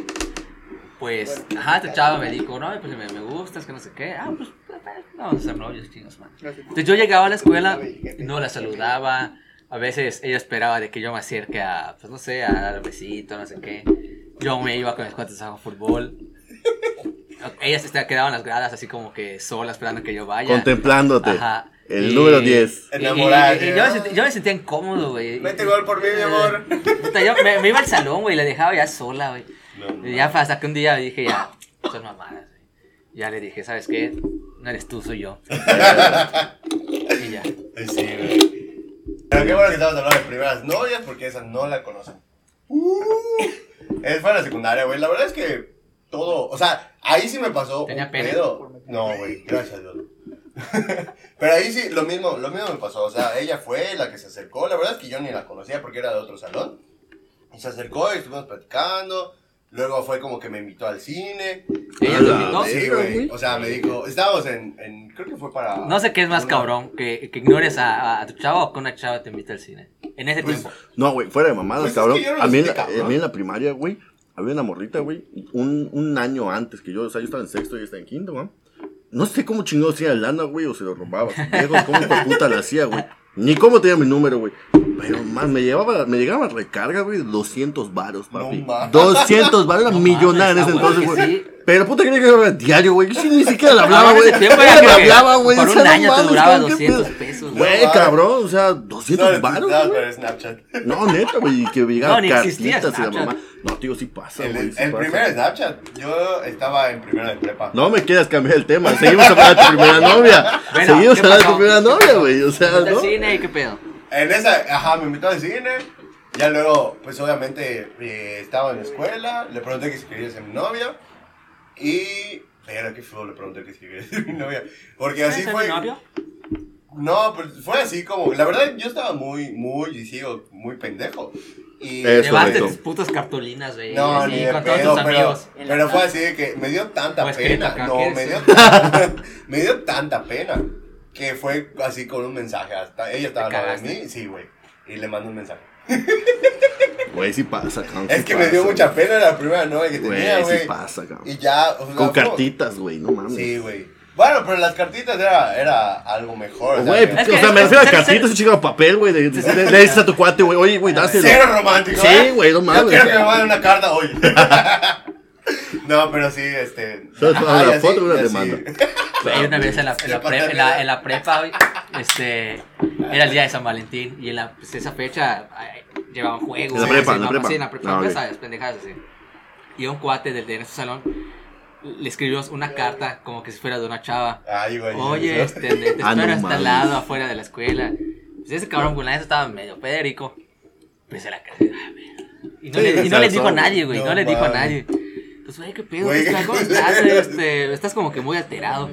pues, ajá, esta chava me dijo, no, pues me, me gustas, que no sé qué. Ah, pues, vamos a ser novios, chingos, man. Entonces yo llegaba a la escuela no la saludaba. A veces ella esperaba de que yo me acerque a, pues no sé, a dar un besito, no sé qué. Yo me iba con mis cuates a jugar fútbol. Ellas se quedaban en las gradas así como que sola esperando que yo vaya. Contemplándote. Ajá. El Y- número 10. y- y- Enamorada, y- y ¿no? yo, me sentía, yo me sentía incómodo, güey. Mete gol por mí, mi amor. Puta, yo me, me iba al salón, güey, y la dejaba ya sola, güey. No, Y ya fue hasta que un día dije, ya, son mamadas, güey. Ya le dije, ¿sabes qué? No eres tú, soy yo. y ya. Sí, güey. Pero qué bueno que estamos hablando de primeras novias porque esa no la conocen. Uh, es fue en la secundaria, güey. La verdad es que todo, o sea, ahí sí me pasó ¿Tenía un pedo. No, güey, gracias a Dios. Pero ahí sí, lo mismo, lo mismo me pasó. O sea, ella fue la que se acercó. La verdad es que yo ni la conocía porque era de otro salón. Y se acercó y estuvimos platicando. Luego fue como que me invitó al cine. Ella te invitó. Sí, güey. O sea, me dijo, estábamos en, en creo que fue para... No sé qué es más una- cabrón, que, que ignores a, a tu chavo o que una chava te invite al cine. En ese Pues, tiempo. No, güey, fuera de mamadas, Pues es cabrón. que yo no a, mí, en la- cabrón. a mí en la primaria, güey, había una morrita, güey, un, un año antes que yo, o sea, yo estaba en sexto y ella estaba en quinto, güey. No sé cómo chingados hacía lana, güey, o se lo robaba. Viejos, cómo puta la hacía, güey. Ni cómo tenía mi número, güey. Pero más, me llevaba, me llegaba recarga, güey, de 200 varos, papi. No mames. 200 varos, era No está entonces, güey. sí. Pero puta quería que era diario, güey. Yo ni siquiera le hablaba, güey. me que hablaba, güey. por o un sea, no año te duraba cabrón, qué 200 pedo. pesos, güey. Cabrón, o sea, No, 200 no, varos, no, neta, güey, que llegaba No, ni cartitas y la mamá. No, tío, sí pasa, El, güey. el, sí primer Snapchat, yo estaba en primero de prepa. No me quieras cambiar el tema. Seguimos hablando de tu primera novia. Bueno, Seguimos ¿qué hablando de tu primera novia, güey. O sea, ¿no? cine y qué pedo. En esa, ajá, me invitó al cine. Ya luego, pues obviamente, eh, estaba en la escuela. Le pregunté que si quería ser mi novia. Y. Pero qué feo le pregunté que si quería ser mi novia. Porque así ¿Ese es fue. novio? No, pues fue así como. La verdad, yo estaba muy, muy, y sigo, muy pendejo. Y. Eso, Llevaste tus putas cartulinas, güey. No, así, ni de con todos pedo, tus pero, amigos. pero fue así de que me dio tanta escrito pena. acá, No, ¿quieres me dio, me dio tanta pena que fue así con un mensaje. Hasta ella estaba lado de mí, sí, güey. Y le mandé un mensaje. Güey, sí pasa, cabrón. Es sí que me dio mucha pena la primera novia que Güey, tenía, sí güey. pasa, cabrón. y ya. o sea, Con cartitas, güey, no mames. Sí, güey. Bueno, pero las cartitas era, era algo mejor. o sea, Güey, que- Es que- o sea, me es- refiero a cartitas, un chico de papel, güey. Le dices a tu cuate, güey, oye, güey, dáselo. Cero romántico, Sí, ¿eh? güey, no Yo mames. quiero que me manden una carta hoy. no, pero sí, este. La así, foto y una demanda. Una vez en la, en la, pre- en la, en la prepa, este, era el día de San Valentín y en la, pues, esa fecha ay, llevaban juegos. En la prepa, en la prepa. Sí, en la prepa, Ah, ya ok. sabes, pendejadas así. Y un cuate del de nuestro salón le escribió una carta como que si fuera de una chava. Ay, güey. Oye, este, te, espero Ah, no hasta el lado afuera de la escuela. Pues ese cabrón, con la estaba medio pederico. Pues se la ah. Y no, Sí, le, y no le dijo a nadie, güey. No, no le dijo a nadie. Pues, güey, qué pedo, Güey, ¿qué qué ¿cómo estás? Este, estás como que muy alterado.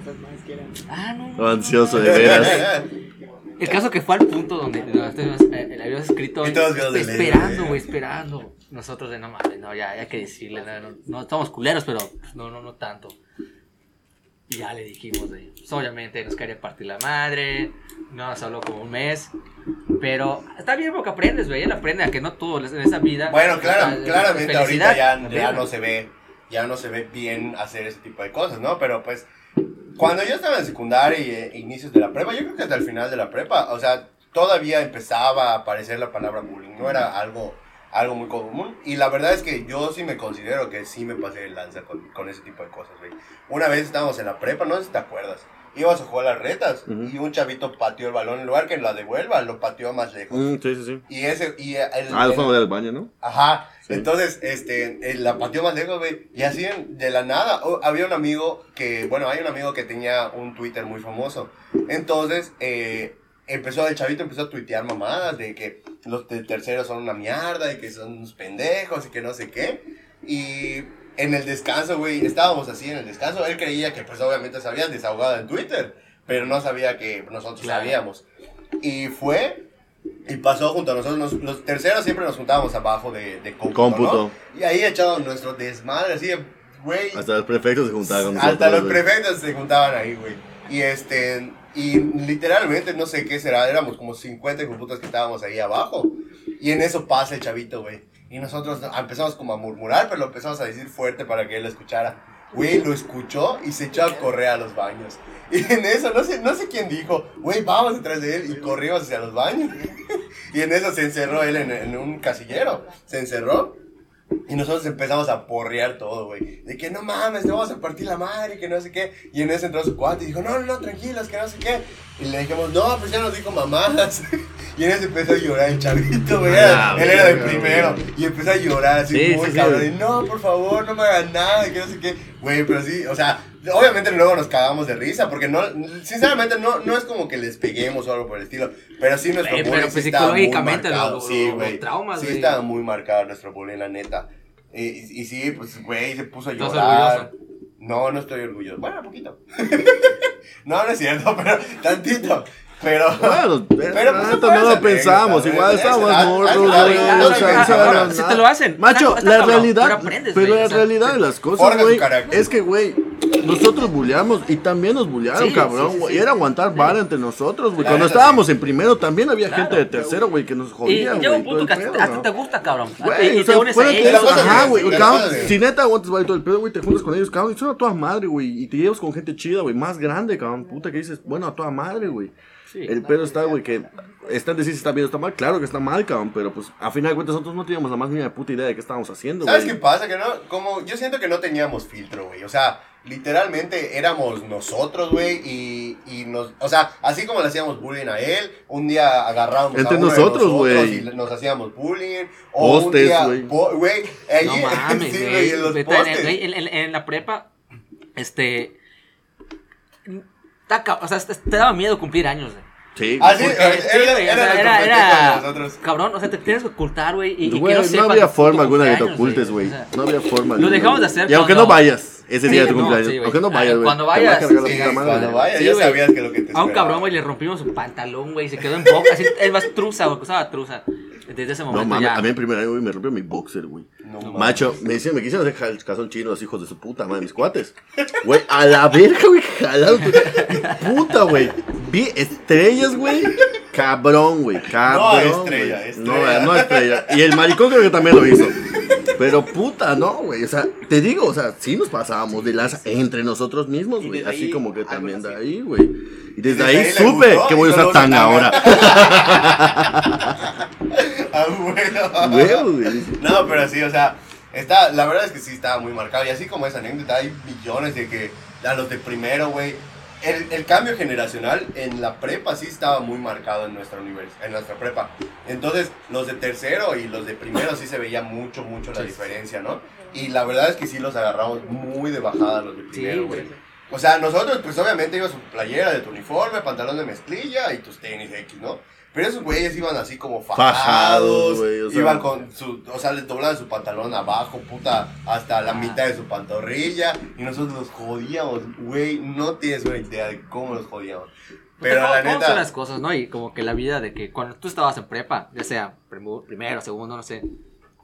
Ah, no. No, ansioso, de veras. El caso que fue al punto donde donde eh, le habías escrito Y todos quedados de esperando, güey, esperando. Nosotros de no mames, no, ya, ya hay que decirle, no, no, no estamos culeros, pero pues, no, no, no tanto. Y ya le dijimos, güey. Pues, obviamente nos quería partir la madre, no nos habló como un mes, pero está bien porque aprendes, güey, él aprende a que no todo en esa vida. Bueno, claro, la- la claramente ahorita ya, ya no se ve, ya no se ve bien hacer ese tipo de cosas, ¿no? Pero pues, cuando yo estaba en secundaria y eh, inicios de la prepa, yo creo que hasta el final de la prepa, o sea, todavía empezaba a aparecer la palabra bullying, no era algo, algo muy común. Y la verdad es que yo sí me considero que sí me pasé de lanza con, con ese tipo de cosas, güey. Una vez estábamos en la prepa, no sé si te acuerdas. Íbamos a jugar las retas y un chavito pateó el balón en lugar que la devuelva, lo pateó más lejos. Mm, sí, sí, sí. Y ese, y el, Ah, el- ver al baño, ¿no? Ajá. Sí. Entonces, este, él la pateó más lejos, güey. Y así de la nada, oh, había un amigo que, bueno, hay un amigo que tenía un Twitter muy famoso. Entonces, eh, empezó, el chavito empezó a tuitear mamadas de que los terceros son una mierda y que son unos pendejos y que no sé qué. Y en el descanso, güey, estábamos así en el descanso. Él creía que, pues, obviamente se habían desahogado en Twitter, pero no sabía que nosotros Claro. sabíamos. Y fue y pasó junto a nosotros. Nos- los terceros siempre nos juntábamos abajo de, de cómputo. Cómputo. ¿no? Y ahí echábamos nuestro desmadre, así de, güey. Hasta los prefectos se juntaban con nosotros. Hasta los güey. prefectos se juntaban ahí, güey. Y este. Y literalmente, no sé qué será, éramos como 50 putas que estábamos ahí abajo. Y en eso pasa el chavito, güey. Y nosotros empezamos como a murmurar, pero lo empezamos a decir fuerte para que él lo escuchara. Güey, lo escuchó y se echó a correr a los baños. Y en eso, no sé, no sé quién dijo, güey, vamos detrás de él y corrimos hacia los baños. Y en eso se encerró él en, en un casillero. Se encerró y nosotros empezamos a porrear todo, güey. De que no mames, te vamos a partir la madre, que no sé qué. Y en eso entró su cuate y dijo, no, no, no, tranquilos, que no sé qué. Y le dijimos, no, pues ya nos dijo mamadas. Y en ese empezó a llorar el chavito, güey. Ah, Él era de verga, primero. güey. Y empezó a llorar así Sí, muy sí, sí, cabrón. güey. Y no, por favor, no me hagan nada. Que no sé qué. Güey, pero sí, o sea, obviamente luego nos cagamos de risa. Porque no, sinceramente, no, no es como que les peguemos o algo por el estilo. Pero sí nuestro Güey, bullying pero sí pues estaba muy psicológicamente marcado. lo- Sí, güey. los traumas, Sí estaba muy marcado nuestro bullying, la neta. Y, y, y sí, pues, güey, se puso a ¿Estás llorar. orgulloso? No, no estoy orgulloso. Bueno, poquito. no, no es cierto, pero tantito. Pero. Bueno, Pero, pero pues, no puede lo ser pensamos, igual estábamos morros, si te lo hacen, Macho, la realidad, pero la realidad de las cosas, güey, es que, güey, nosotros bulleamos y también nos bullearon, Sí, cabrón, sí, sí, y era aguantar vara entre nosotros, güey. Cuando estábamos en primero también había Claro. gente de tercero, güey, que nos Y jodía, llega un punto que hasta, ¿no? te gusta, cabrón. Güey, y te unes a ellos. ajá, güey, si neta aguantas vale todo el pedo, güey, te juntas con ellos, cabrón, y son a toda madre, güey, y te llevas con gente chida, güey, más grande, cabrón, puta, que dices, bueno, a toda madre, güey. Sí. El pedo está, güey, que está en decir si está bien o está mal, claro que está mal, cabrón, pero pues a final de cuentas nosotros no teníamos la más mínima puta idea de qué estábamos haciendo, ¿Sabes qué pasa? Que no, como yo siento que no teníamos filtro, güey. O sea, literalmente éramos nosotros, güey. Y, y nos, o sea, así como le hacíamos bullying a él, un día agarrábamos Entre a uno nosotros, güey. y nos hacíamos bullying. O un Postes, día, güey. No mames, sí, en la prepa, este. O sea, te te daba miedo cumplir años, güey. Sí, Ah, güey. sí, Porque, era- sí, era- güey, o era sea, cabrón, o sea, te tienes que ocultar, güey, y, y que Güey, no no había forma alguna de que te ocultes, güey. o sea, No había forma. Lo dejamos de hacer Y aunque no vayas ese Sí, día de tu no, cumpleaños. sí, aunque no Ah, vayas, güey. cuando te a vayas, cargar la puta madre, Sí, ya sabías que lo que te A un cabrón, güey, le rompimos su pantalón, güey, se quedó en boca, así, es más truza, güey, usaba truza. Desde ese momento No mames, ya. a mí en primer año, güey, me rompió mi boxer, güey. No mames. Macho, me decían, me quisieron hacer el calzón chino, los hijos de su puta madre, mis cuates. Güey, a la verga, güey, jalaron. Puta, güey. Vi estrellas, güey. Cabrón, güey, cabrón. estrella, güey. estrella. No, no estrella. Y el maricón creo que también lo hizo. Pero puta, no, güey. O sea, te digo, o sea, sí nos pasábamos de lanza entre nosotros mismos, güey. Así ahí, como que también de ahí, güey. Y desde, Desde ahí, ahí supe gustó que voy a usar usa tanga ahora. Ah, bueno. No, pero sí, o sea, está, la verdad es que sí estaba muy marcado. Y así como esa anécdota, hay millones de que a los de primero, güey. El, el cambio generacional en la prepa sí estaba muy marcado en nuestra univers en nuestra prepa. Entonces, los de tercero y los de primero sí se veía mucho, mucho la diferencia, ¿no? Y la verdad es que sí los agarramos muy de bajada los de Sí, primero, güey. güey. O sea, nosotros, pues obviamente ibas su playera de tu uniforme, pantalón de mezclilla y tus tenis X, ¿no? Pero esos güeyes iban así como fajados, Fajados, güey, o sea. iban con su, o sea, les doblaban su pantalón abajo, puta, hasta la mitad de su pantorrilla, y nosotros los jodíamos, güey, no tienes una idea de cómo los jodíamos. Pero ¿Cómo- la cómo son neta, las cosas, ¿no? Y como que la vida de que cuando tú estabas en prepa, ya sea primero, segundo, no sé,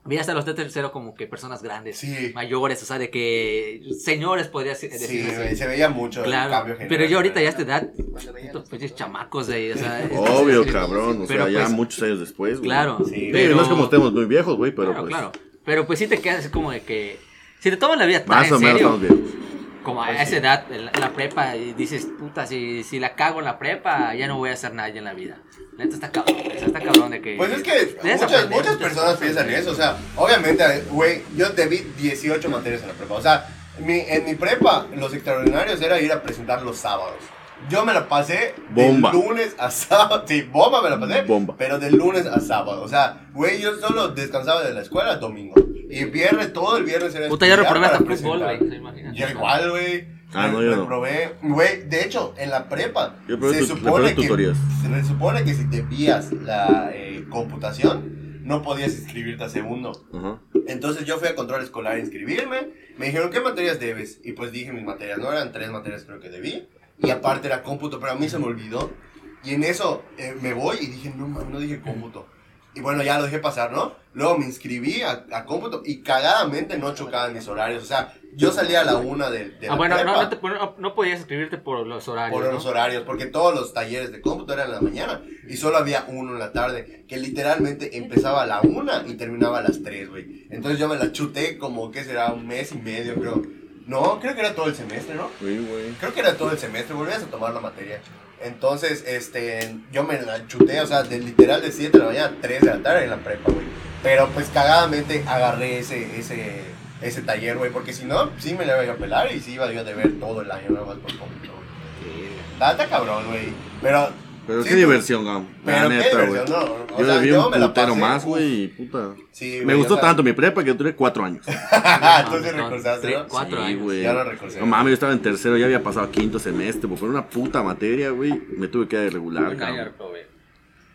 veías a los de tercero como que personas grandes, Sí. mayores, o sea, de que señores podrías decir sí, así. se veía mucho el Claro, cambio pero yo ahorita ya a esta edad, putos pinches chamacos de ahí, o sea, Obvio, es- cabrón. O sea, ya pues, muchos años después, güey. Claro, Sí, Sí, pero no es como estemos muy viejos, güey, pero claro, pues. claro. Pero pues sí te quedas así como de que si te tomas la vida tan Más o en menos serio, estamos viejos. Como a Pues esa sí. edad, en la, en la prepa, y dices, puta, si, si la cago en la prepa, ya no voy a hacer nada en la vida. Neta está cabrón, está cabrón de que... Pues es que muchas, muchas personas piensan eso, o sea, obviamente, güey, yo debí 18 materias en la prepa, o sea, mi, en mi prepa los extraordinarios era ir a presentar los sábados. Yo me la pasé Bomba. de lunes a sábado, sí, bomba me la pasé, Bomba. pero de lunes a sábado, o sea, güey, yo solo descansaba de la escuela domingo, y viernes, todo el viernes era Puta, ya reprobé hasta fútbol, güey, ¿se imaginan? Yo igual, güey. Ah, no, yo no. Reprobé, güey, de hecho, en la prepa Yo probé se tu- supone que tutorías. se supone que si te vías la eh, computación, no podías inscribirte a segundo. Entonces yo fui a control escolar a inscribirme. Me dijeron, ¿qué materias debes? Y pues dije mis materias, no eran tres materias creo que debí. Y aparte era cómputo, pero a mí se me olvidó. Y en eso eh, me voy y dije, no, no dije cómputo. Y bueno, ya lo dejé pasar, ¿no? Luego me inscribí a, a cómputo y cagadamente no chocaban mis horarios. O sea, yo salía a la una de, de Ah, la bueno, no, no, te- no, no podías escribirte por los horarios, por ¿no? los horarios, porque todos los talleres de cómputo eran en la mañana y solo había uno en la tarde, que literalmente empezaba a la una y terminaba a las tres, güey. Entonces yo me la chuté como, ¿qué será? Un mes y medio, creo. No, creo que era todo el semestre, ¿no? Güey, güey. Creo que era todo el semestre, volvías a tomar la materia. Entonces, este, yo me la chuté, o sea, de literal de 7 de la mañana a 3 de la tarde en la prepa, güey. Pero pues cagadamente agarré ese, ese, ese taller, güey, porque si no, sí me la iba a pelar y sí iba yo a deber todo el año nada más por cómputo, güey. Cabrón, güey. Pero Pero Sí, qué diversión, gam. La Pero qué neta, güey. diversión, no. O Yo sea, le vi yo un putero más, güey, puta. Sí, Me güey, gustó tanto mi prepa que duré cuatro años. Ah, tú sí recursaste, tres, ¿no? cuatro Sí, años. güey. Ya lo recursé. No mames, yo estaba en tercero, ya había pasado quinto semestre, por una puta materia, güey, me tuve que regular, cabrón.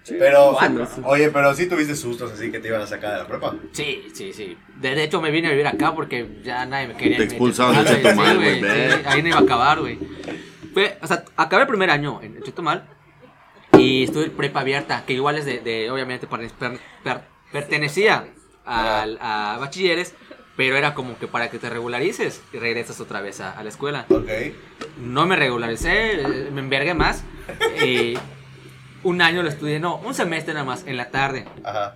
Pero, oye, pero sí tuviste sustos así que te iban a sacar de la prepa. Sí, sí, sí. De, de hecho, me vine a vivir acá porque ya nadie me quería. Te expulsaron Chetumal, de güey. Chetumal, güey, güey, ahí no iba a acabar, güey. O sea, acabé el primer año en Chetumal y estuve prepa abierta, que igual es de, de obviamente, per- per- per- pertenecía al- a bachilleres, pero era como que para que te regularices y regresas otra vez a, a la escuela. Ok. No me regularicé, me envergué más. y un año lo estudié, no, un semestre nada más, en la tarde. Ajá.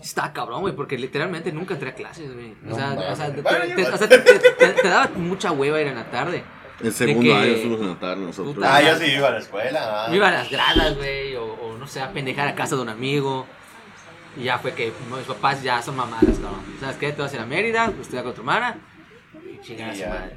Está cabrón, güey, porque literalmente nunca entré a clases, güey. O sea, te daba mucha hueva ir en la tarde. El segundo año fuimos a notar nosotros. Puta. Ah, yo sí iba a la escuela. ah. Yo iba a las gradas, güey, o, o no sé, a pendejar a casa de un amigo. Y ya fue que mis papás ya son mamadas, cabrón. ¿Sabes qué? Te vas a ir a Mérida, estudiar con tu hermana. Y chingar a su ya. madre.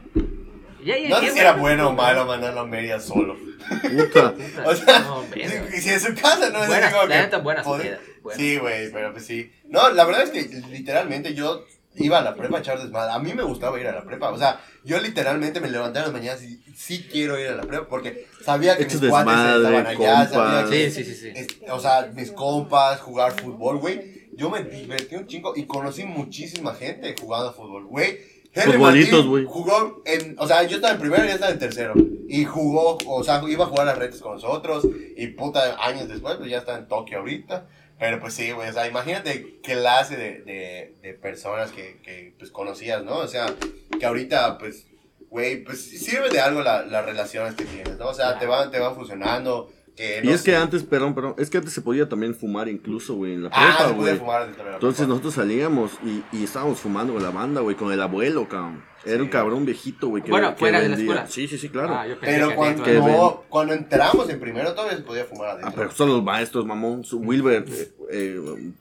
Ya, y No sé si era bueno o malo mandarlo a media solo. Puta. O sea, No, si, si en su casa no es Buenas, así como que neta, buenas buenas. Sí, güey, pero pues sí. No, la verdad es que literalmente yo iba a la prepa a echar desmadre. A mí me gustaba ir a la prepa. O sea, yo literalmente me levantaba en las mañanas y sí quiero ir a la prepa porque sabía que Echas mis cuates estaban allá, sabía que... Sí, sí, sí, es- o sea, mis compas, jugar fútbol, güey. Yo me divertí un chingo y conocí muchísima gente jugando fútbol, güey. Henry Futbolitos, güey. Jugó en, o sea, yo estaba en primero y él estaba en tercero. Y jugó, o sea, iba a jugar las redes con nosotros. Y puta, años después, pues ya está en Tokio ahorita. Pero pues sí, güey, o sea, imagínate qué clase de, de, de personas que, que, pues conocías, ¿no? O sea, que ahorita, pues, güey, pues sirve de algo la- las relaciones que tienes, ¿no? O sea, te van, te van funcionando. Que, Y es que antes, perdón, perdón, es que antes se podía también fumar incluso, güey, en la Ah, prepa, se podía güey. Entonces prepa. nosotros salíamos y, y estábamos fumando con la banda, güey, con el abuelo, cabrón. Era Sí. un cabrón viejito, güey, que, Bueno, que fuera de la escuela. Sí, sí, sí, claro. Ah, yo pensé Pero que cuando, Que no, cuando entramos en primero todavía se podía fumar adentro. Ah, pero son los maestros, mamón. Su Wilber, eh, eh,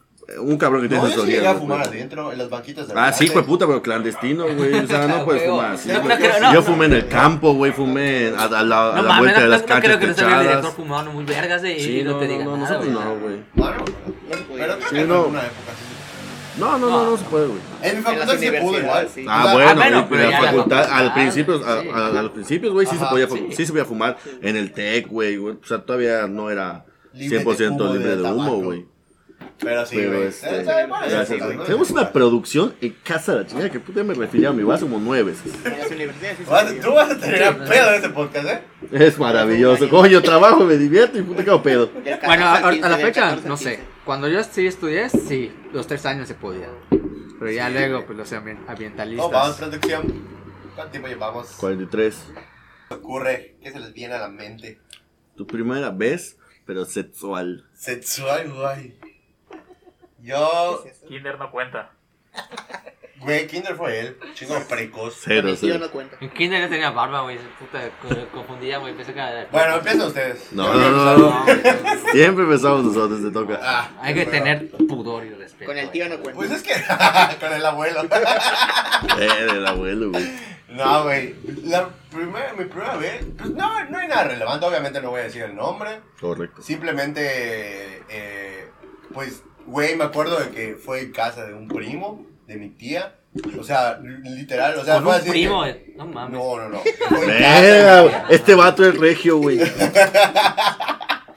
un cabrón que tiene no, yo sí asesoría, llegué a ¿no? fumar Pues. adentro, en las banquitas de Ah, sí, fue puta, pero clandestino, güey. O sea, no puedes Huevo. fumar así. No, güey. no Yo no. fumé en el campo, güey. Fumé a, a la, a la vuelta no, de las no canchas creo que no se vea el director fumando muy vergas y Sí, no, no, te no, diga no, nada, nosotros güey. no, güey. Bueno, No se podía. pero Sí, no. alguna época sí. No, no, no, no se puede, güey. En mi facultad sí se pudo igual. Ah, bueno, ah, pero la facultad, al principio, a, los principios, güey, sí se podía, sí. sí se podía fumar en el TEC, güey. O sea, todavía no era Libre de 100% humo, libre de humo, güey. Pero sí, güey. este, Eh, Tenemos una producción en casa de la chingada que puta me refería a mi vaso como nueve. Tú vas a tener pedo en este podcast, ¿eh? Es maravilloso. Coño, trabajo, me divierto y puta quedo pedo. Del 14 Bueno, a, a 15, la fecha, 14 al no sé. 15. Cuando yo sí estudié, sí, los tres años se podía. Pero ya luego, pues los ambien- No, vamos, ambientalistas. producción. ¿Cuánto tiempo llevamos? 43. ¿Qué ocurre? ¿Qué se les viene a la mente? Tu primera vez, pero sexual. Sexual, güey. Yo, Kinder no cuenta. güey, Kinder fue él. Chingo precoz. Cero, Mi tío no cuenta. En kinder ya tenía barba, güey. Puta, co- confundía, güey. Pensé que era... Bueno, empiezan ustedes. No, Yo no, no, no. Siempre empezamos nosotros, te toca. Ah, Hay que bueno. tener pudor y respeto. Con el tío no cuenta. Pues es que con el abuelo. Eh, del abuelo, güey. No, güey. La primera, mi primera vez, pues no, no hay nada relevante. Obviamente no voy a decir el nombre. Correcto. Simplemente, eh, pues, güey, me acuerdo de que fue en casa de un primo, de mi tía. O sea, literal, o sea, Con fue un así. primo, que- eh. No mames. No, no, no. Verga. Este vato es regio, güey.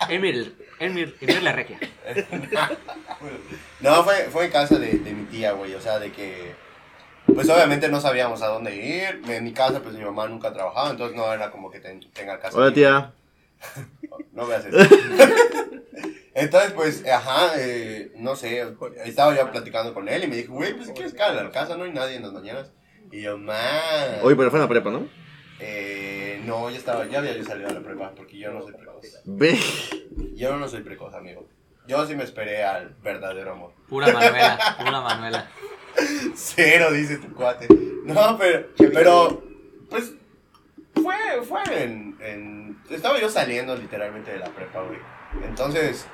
Emir, Emir, Emir la regia. No, fue, fue en casa de, de mi tía, güey. O sea, de que. Pues obviamente no sabíamos a dónde ir. En mi casa, pues mi mamá nunca trabajaba, entonces no era como que ten- tenga casa. Hola, tía. No veas eso. Entonces, pues, ajá, eh, no sé, estaba yo platicando con él y me dijo, güey, pues si quieres caer a la casa, no hay nadie en las mañanas. Y yo, man. Oye, pero fue en la prepa, ¿no? Eh, no, ya estaba, ya había yo salido a la prepa, porque yo no soy precoz. Ve. Yo no soy precoz, amigo. Yo sí me esperé al verdadero amor. Pura Manuela, pura Manuela. Cero, dice tu cuate. No, pero, pero, pues, fue, fue en, en, estaba yo saliendo literalmente de la prepa, güey. Entonces,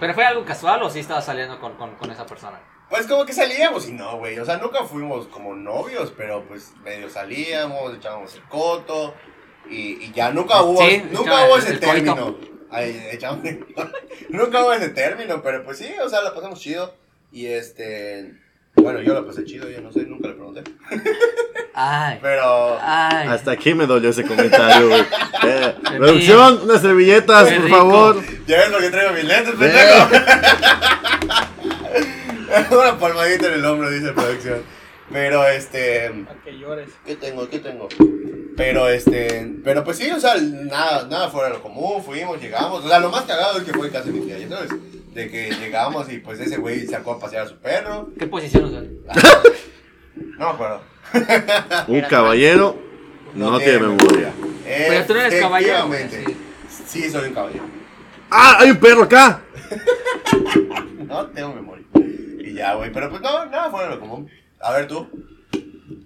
¿Pero fue algo casual o sí estaba saliendo con, con, con esa persona? pues como que salíamos y no, güey. O sea, nunca fuimos como novios, pero pues medio salíamos, echábamos el coto. Y, y ya nunca hubo, Sí, nunca hubo el- ese el término. Echamos. Nunca hago ese término, pero pues sí, o sea, la pasamos chido. Y este. Bueno, yo la pasé chido, yo no sé, nunca le pregunté. Ay. Pero. Ay. Hasta aquí me dolió ese comentario, güey. Eh, producción, unas servilletas, Qué por rico. favor. Ya ves lo que traigo mis lentes, pendejo. Una palmadita en el hombro, dice producción. Pero este. Para que llores. ¿Qué tengo? ¿Qué tengo? Pero este, pero pues sí, o sea, nada, nada fuera de lo común, fuimos, llegamos, o sea, lo más cagado es que fue casi mi tía, ya sabes, de que llegamos y pues ese güey sacó a pasear a su perro, ¿Qué posición usan? no me acuerdo. Un caballero no, tiene memoria. Pero tú no eres caballero. Efectivamente. Sí. Sí, soy un caballero. ¡Ah! ¡Hay un perro acá! No tengo memoria. Y ya, güey, pero pues no, nada fuera de lo común. A ver tú.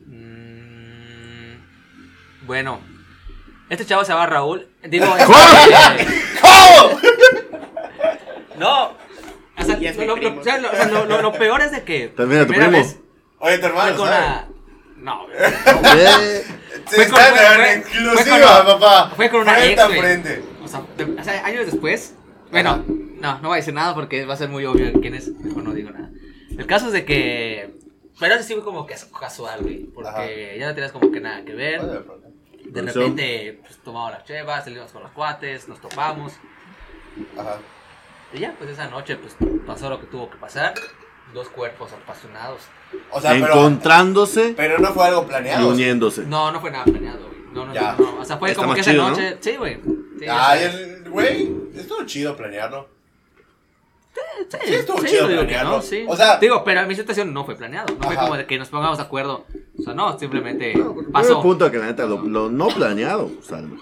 Mm, bueno, este chavo se llama Raúl. Digo, ¿Cómo? este, ¿Cómo? no. O sea, Y es mi lo, o sea, peor es de que. También a tu primo. vez Oye, tu Fue hermano, con ¿sabes? una. No, güey. Sí, fue con- está fue- fue- exclusiva, fue con- papá. fue con una ex, frente. O sea, de- o sea, años después. Bueno, no, no voy a decir nada porque va a ser muy obvio quién es. Mejor no digo nada. El caso es de que. Pero eso sí fue como que casual, güey. Porque Ajá. ya no tenías como que nada que ver. De repente, pues tomamos las chevas, salimos con los cuates, nos topamos. Ajá. Y ya, pues esa noche, pues pasó lo que tuvo que pasar. Dos cuerpos apasionados. O sea, encontrándose pero no fue algo y planeado. uniéndose. No, no fue nada planeado, güey. No, no, Ya. no, no. O sea, fue Está como que esa ¿no? noche. Sí, güey. Sí, Ay, el güey, estuvo chido planearlo. Sí, Sí, estuvo sí, chido yo digo que planearlo. no, sí. O sea- digo, pero mi situación no fue planeado. No fue como de que nos pongamos de acuerdo. O sea, no, simplemente el pasó. punto que la neta, lo, lo no planeado salve.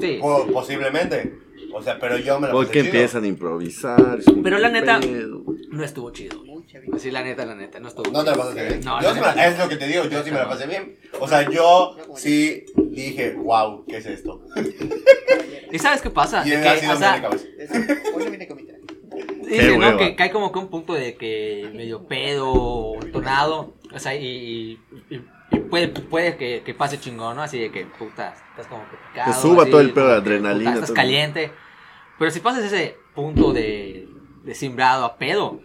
Sí. Po- posiblemente. O sea, pero yo me la Porque empiezan a improvisar. Pero la neta- pedo. No estuvo chido. güey. Mucha vida. Así, la neta, la neta, no estuvo ¿No te la chido. pasaste bien? No, yo la sí me la- neta. es lo que te digo, yo sí me la pasé bien. O sea, yo sí dije, wow, ¿qué es esto? ¿Y sabes qué pasa? Y De que, así o donde sea, me cabeza. Eso, Hoy no viene con mi traje. dice, ¿no? hueva. Que, que hay como que un punto de que medio pedo o entonado. O sea, y, y- y puede, puede que, que pase chingón, ¿no? Así de que, puta, estás como que picado. Te suba así, todo el pedo de como que, puta, adrenalina, Estás todo. caliente. Pero si pasas ese punto de, de simbrado a pedo,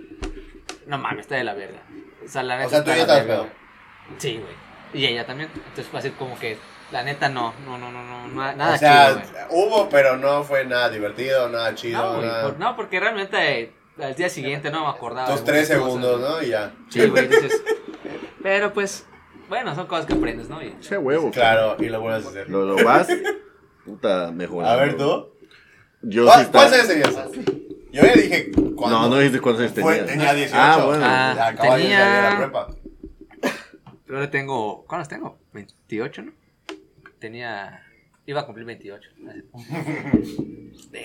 no mames, está de la verga. O sea, la neta. O sea, tú ya estabas pedo. Sí, güey. Y ella también. Entonces fue así como que, la neta, no, no, no, no, no, nada o sea, chido, hubo, pero no fue nada divertido, nada chido, No, güey, nada. por- no, porque realmente eh, al día siguiente no me acordaba. Tus de tres segundos, cosas. ¿no? Y ya. Sí, güey, dices. Pero pues, bueno, son cosas que aprendes, ¿no? Y- Che huevo. Claro, y lo vuelves a hacer. Lo, lo vas, puta, mejor. A ver, tú. Yo sí ¿Cuál- estaba- ¿Cuántos años tenías? Yo ya dije, ¿cuándo? No, no dijiste cuántos años tenías. tenía 18. Ah, bueno. Ah, acababa de tenía- salir de la prepa. Pero ahora tengo. ¿Cuántos tengo? 28, ¿no? Tenía. Iba a cumplir 28.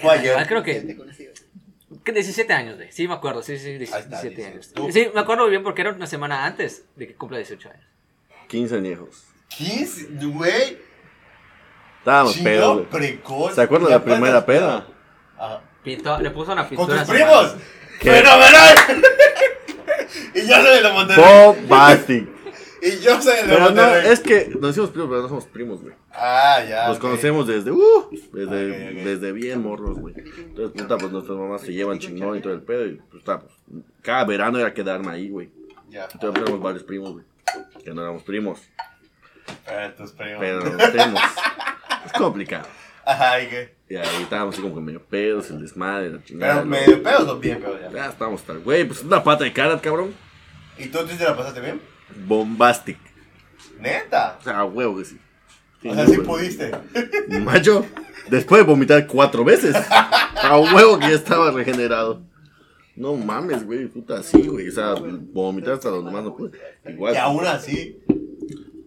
Fue ayer. Ah, creo que, que 17 años, güey. Sí, me acuerdo. Sí, sí, Ahí está, 17 años. 18. ¿Tú? Sí, me acuerdo bien porque era una semana antes de que cumpla 18 años. 15 añejos. 15, güey. Estábamos Chido pedos, güey. precoz. ¿Se acuerdan ¿Y de la primera peda? Ajá. Pintó, le puso una ¿Con pintura. tus a su primos? ¡Fenomenal! y yo soy de la Monterrey. Bombastic. Y yo soy de la Pero no, Monterrey. es que nos hicimos primos, pero no somos primos, güey. Ah, ya. Nos ok. conocemos desde, uh, desde, Ok, ok. desde bien morros, güey. Entonces, puta, pues nuestras mamás se llevan chingón y todo el pedo. Y, pues, ta, pues, cada verano era quedarme ahí, güey. Ya. Entonces, éramos varios primos, güey. Que no éramos primos, Pero tus primos. pero primos. Es complicado. Ajá, ¿y qué? Y ahí estábamos así como que medio pedos, el desmadre, la chingada. Pero medio pedos o bien pedos ya. Ya estábamos tal, güey, pues una pata de cara, cabrón. ¿Y tú, te la pasaste bien? Bombastic. Neta. O sea, a huevo que sí. O sea, sí pudiste. Macho, después de vomitar cuatro veces, a huevo que ya estaba regenerado. No mames, güey, puta, sí, güey. O sea, vomitar hasta donde más no pude. Igual. Y aún así.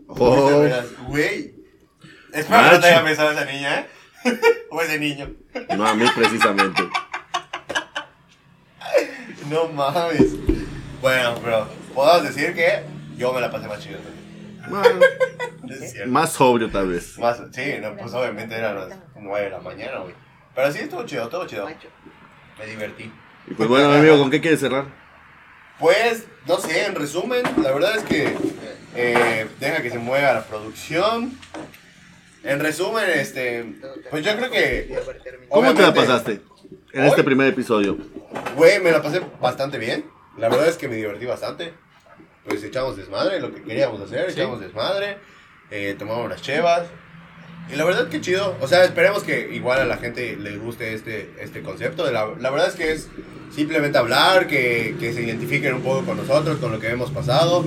Oh. Güey. Espero que no te haya pensado esa niña, ¿eh? o ese niño. No, a mí precisamente. No mames. Bueno, pero podemos decir que yo me la pasé más chido. Cierto. más sobrio, tal vez. Más, sí, no, pues obviamente eran las 9 de la mañana, güey. Pero sí, estuvo chido, estuvo chido. Me divertí. Y pues bueno, mi amigo, ¿con qué quieres cerrar? Pues, no sé, en resumen, la verdad es que eh, deja que se mueva la producción. En resumen, este, pues yo creo que ¿Cómo te la pasaste? En este primer episodio. Güey, me la pasé bastante bien. La verdad es que me divertí bastante. Pues echamos desmadre, lo que queríamos hacer, Sí. echamos desmadre. eh, tomamos las chevas. Y la verdad que chido. O sea, esperemos que igual a la gente le guste este, este concepto. La, la verdad es que es simplemente hablar, que, que se identifiquen un poco con nosotros, con lo que hemos pasado.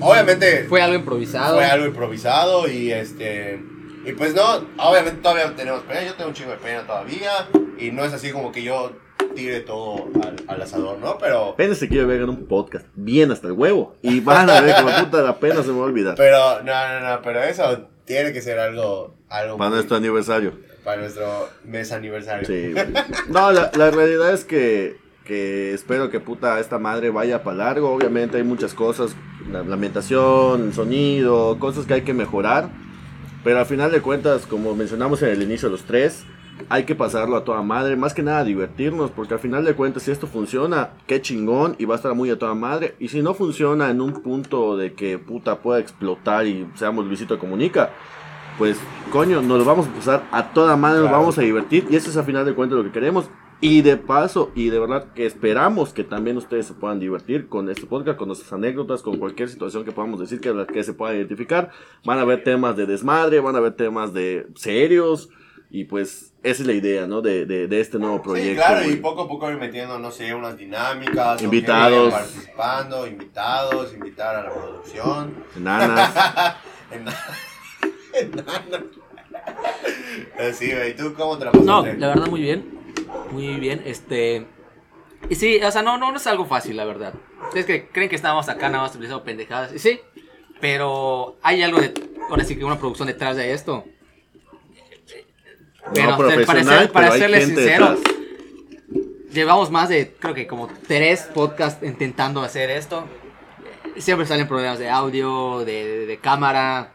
Obviamente Fue algo improvisado. fue algo improvisado y este y pues no, obviamente todavía tenemos pena, yo tengo un chingo de pena todavía y no es así como que yo tire todo al, al asador, ¿no? Pero Apenas se quiere ver en un podcast bien hasta el huevo. Y van a ver la puta la pena se me va a olvidar. pero no, no, no, pero eso tiene que ser algo algo Para muy- nuestro aniversario. para nuestro mes aniversario. Sí. No, la, la realidad es que, que espero que puta esta madre vaya para largo. Obviamente hay muchas cosas, la lamentación, el sonido, cosas que hay que mejorar. Pero al final de cuentas, como mencionamos en el inicio los tres, hay que pasarlo a toda madre. Más que nada divertirnos, porque al final de cuentas, si esto funciona, qué chingón y va a estar muy a toda madre. Y si no funciona en un punto de que puta pueda explotar y seamos Luisito Comunica, pues coño, nos lo vamos a pasar a toda madre, nos vamos a divertir y eso es al final de cuentas lo que queremos. Y de paso, y de verdad que esperamos que también ustedes se puedan divertir con este podcast, con nuestras anécdotas, con cualquier situación que podamos decir que, que se pueda identificar. Van a haber temas de desmadre, van a haber temas de serios. Y pues esa es la idea, ¿no? De, de, de este nuevo proyecto. Sí, claro, y poco a poco ir metiendo, no sé, unas dinámicas, Invitados. participando, invitados, invitar a la producción. Enanas. Enana. Enana. Eh, Sí, güey, ¿tú cómo te la pasaste? No, la verdad muy bien. Muy bien. Este. Y sí, o sea, no, no, no es algo fácil, la verdad. Ustedes que creen que estábamos acá nada más utilizando pendejadas. Y sí, pero hay algo de. Ahora sí que una producción detrás de esto. Pero, no para profesional, ser- para pero serles sinceros. Llevamos más de, creo que como tres podcasts intentando hacer esto. Siempre salen problemas de audio, de, de- de cámara.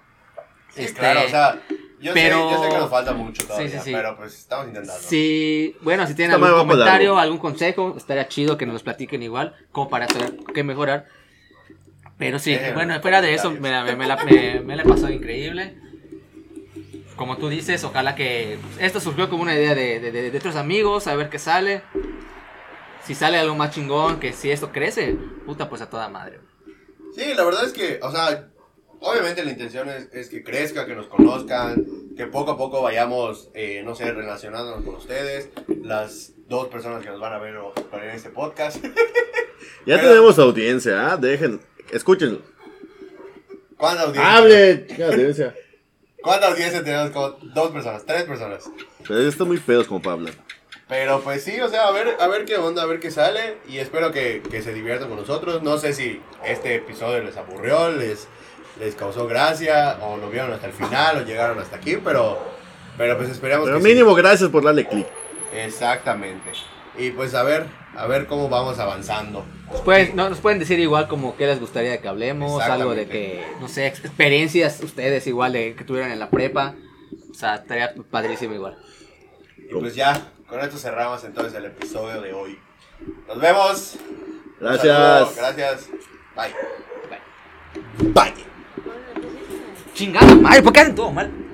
Sí, Este, claro, o sea, yo, pero- sé, yo sé que nos falta mucho todavía, Sí, sí, sí. pero pues estamos intentando. Sí, bueno, si tienen algún comentario, algún consejo, estaría chido que nos los platiquen igual, como para saber qué mejorar. Pero sí, en bueno, fuera de eso, me, la- me, me la, me- me la he pasado increíble. Como tú dices, ojalá que esto surgió como una idea de, de, de- de otros amigos, a ver qué sale. Si sale algo más chingón, que si esto crece, puta, pues a toda madre. Sí, la verdad es que, o sea, obviamente la intención es, es que crezca, que nos conozcan, que poco a poco vayamos, eh, no sé, relacionándonos con ustedes, las dos personas que nos van a ver en este podcast. Ya Pero- tenemos audiencia, ¿ah? Dejen, escúchenlo. ¿Cuánta audiencia? ¡Hable! audiencia. ¿Cuánta audiencia tenemos? Como dos personas, tres personas. Pero está muy pedos como para hablar. Pero pues sí, o sea, a ver, a ver qué onda, a ver qué sale. Y espero que, que se diviertan con nosotros. No sé si este episodio les aburrió, les, les causó gracia, o lo vieron hasta el final, o llegaron hasta aquí, pero, pero pues esperamos Pero que sí. mínimo, gracias por darle clic. Exactamente. Y pues a ver, a ver cómo vamos avanzando. Nos pueden, no, nos pueden decir igual como qué les gustaría que hablemos, algo de que, no sé, ex- experiencias ustedes igual de que tuvieron en la prepa. O sea, estaría padrísimo igual. Y pues ya, con esto cerramos entonces el episodio de hoy. Nos vemos. Gracias. Gracias. Bye. Bye. Chingada madre, ¿por qué hacen todo mal?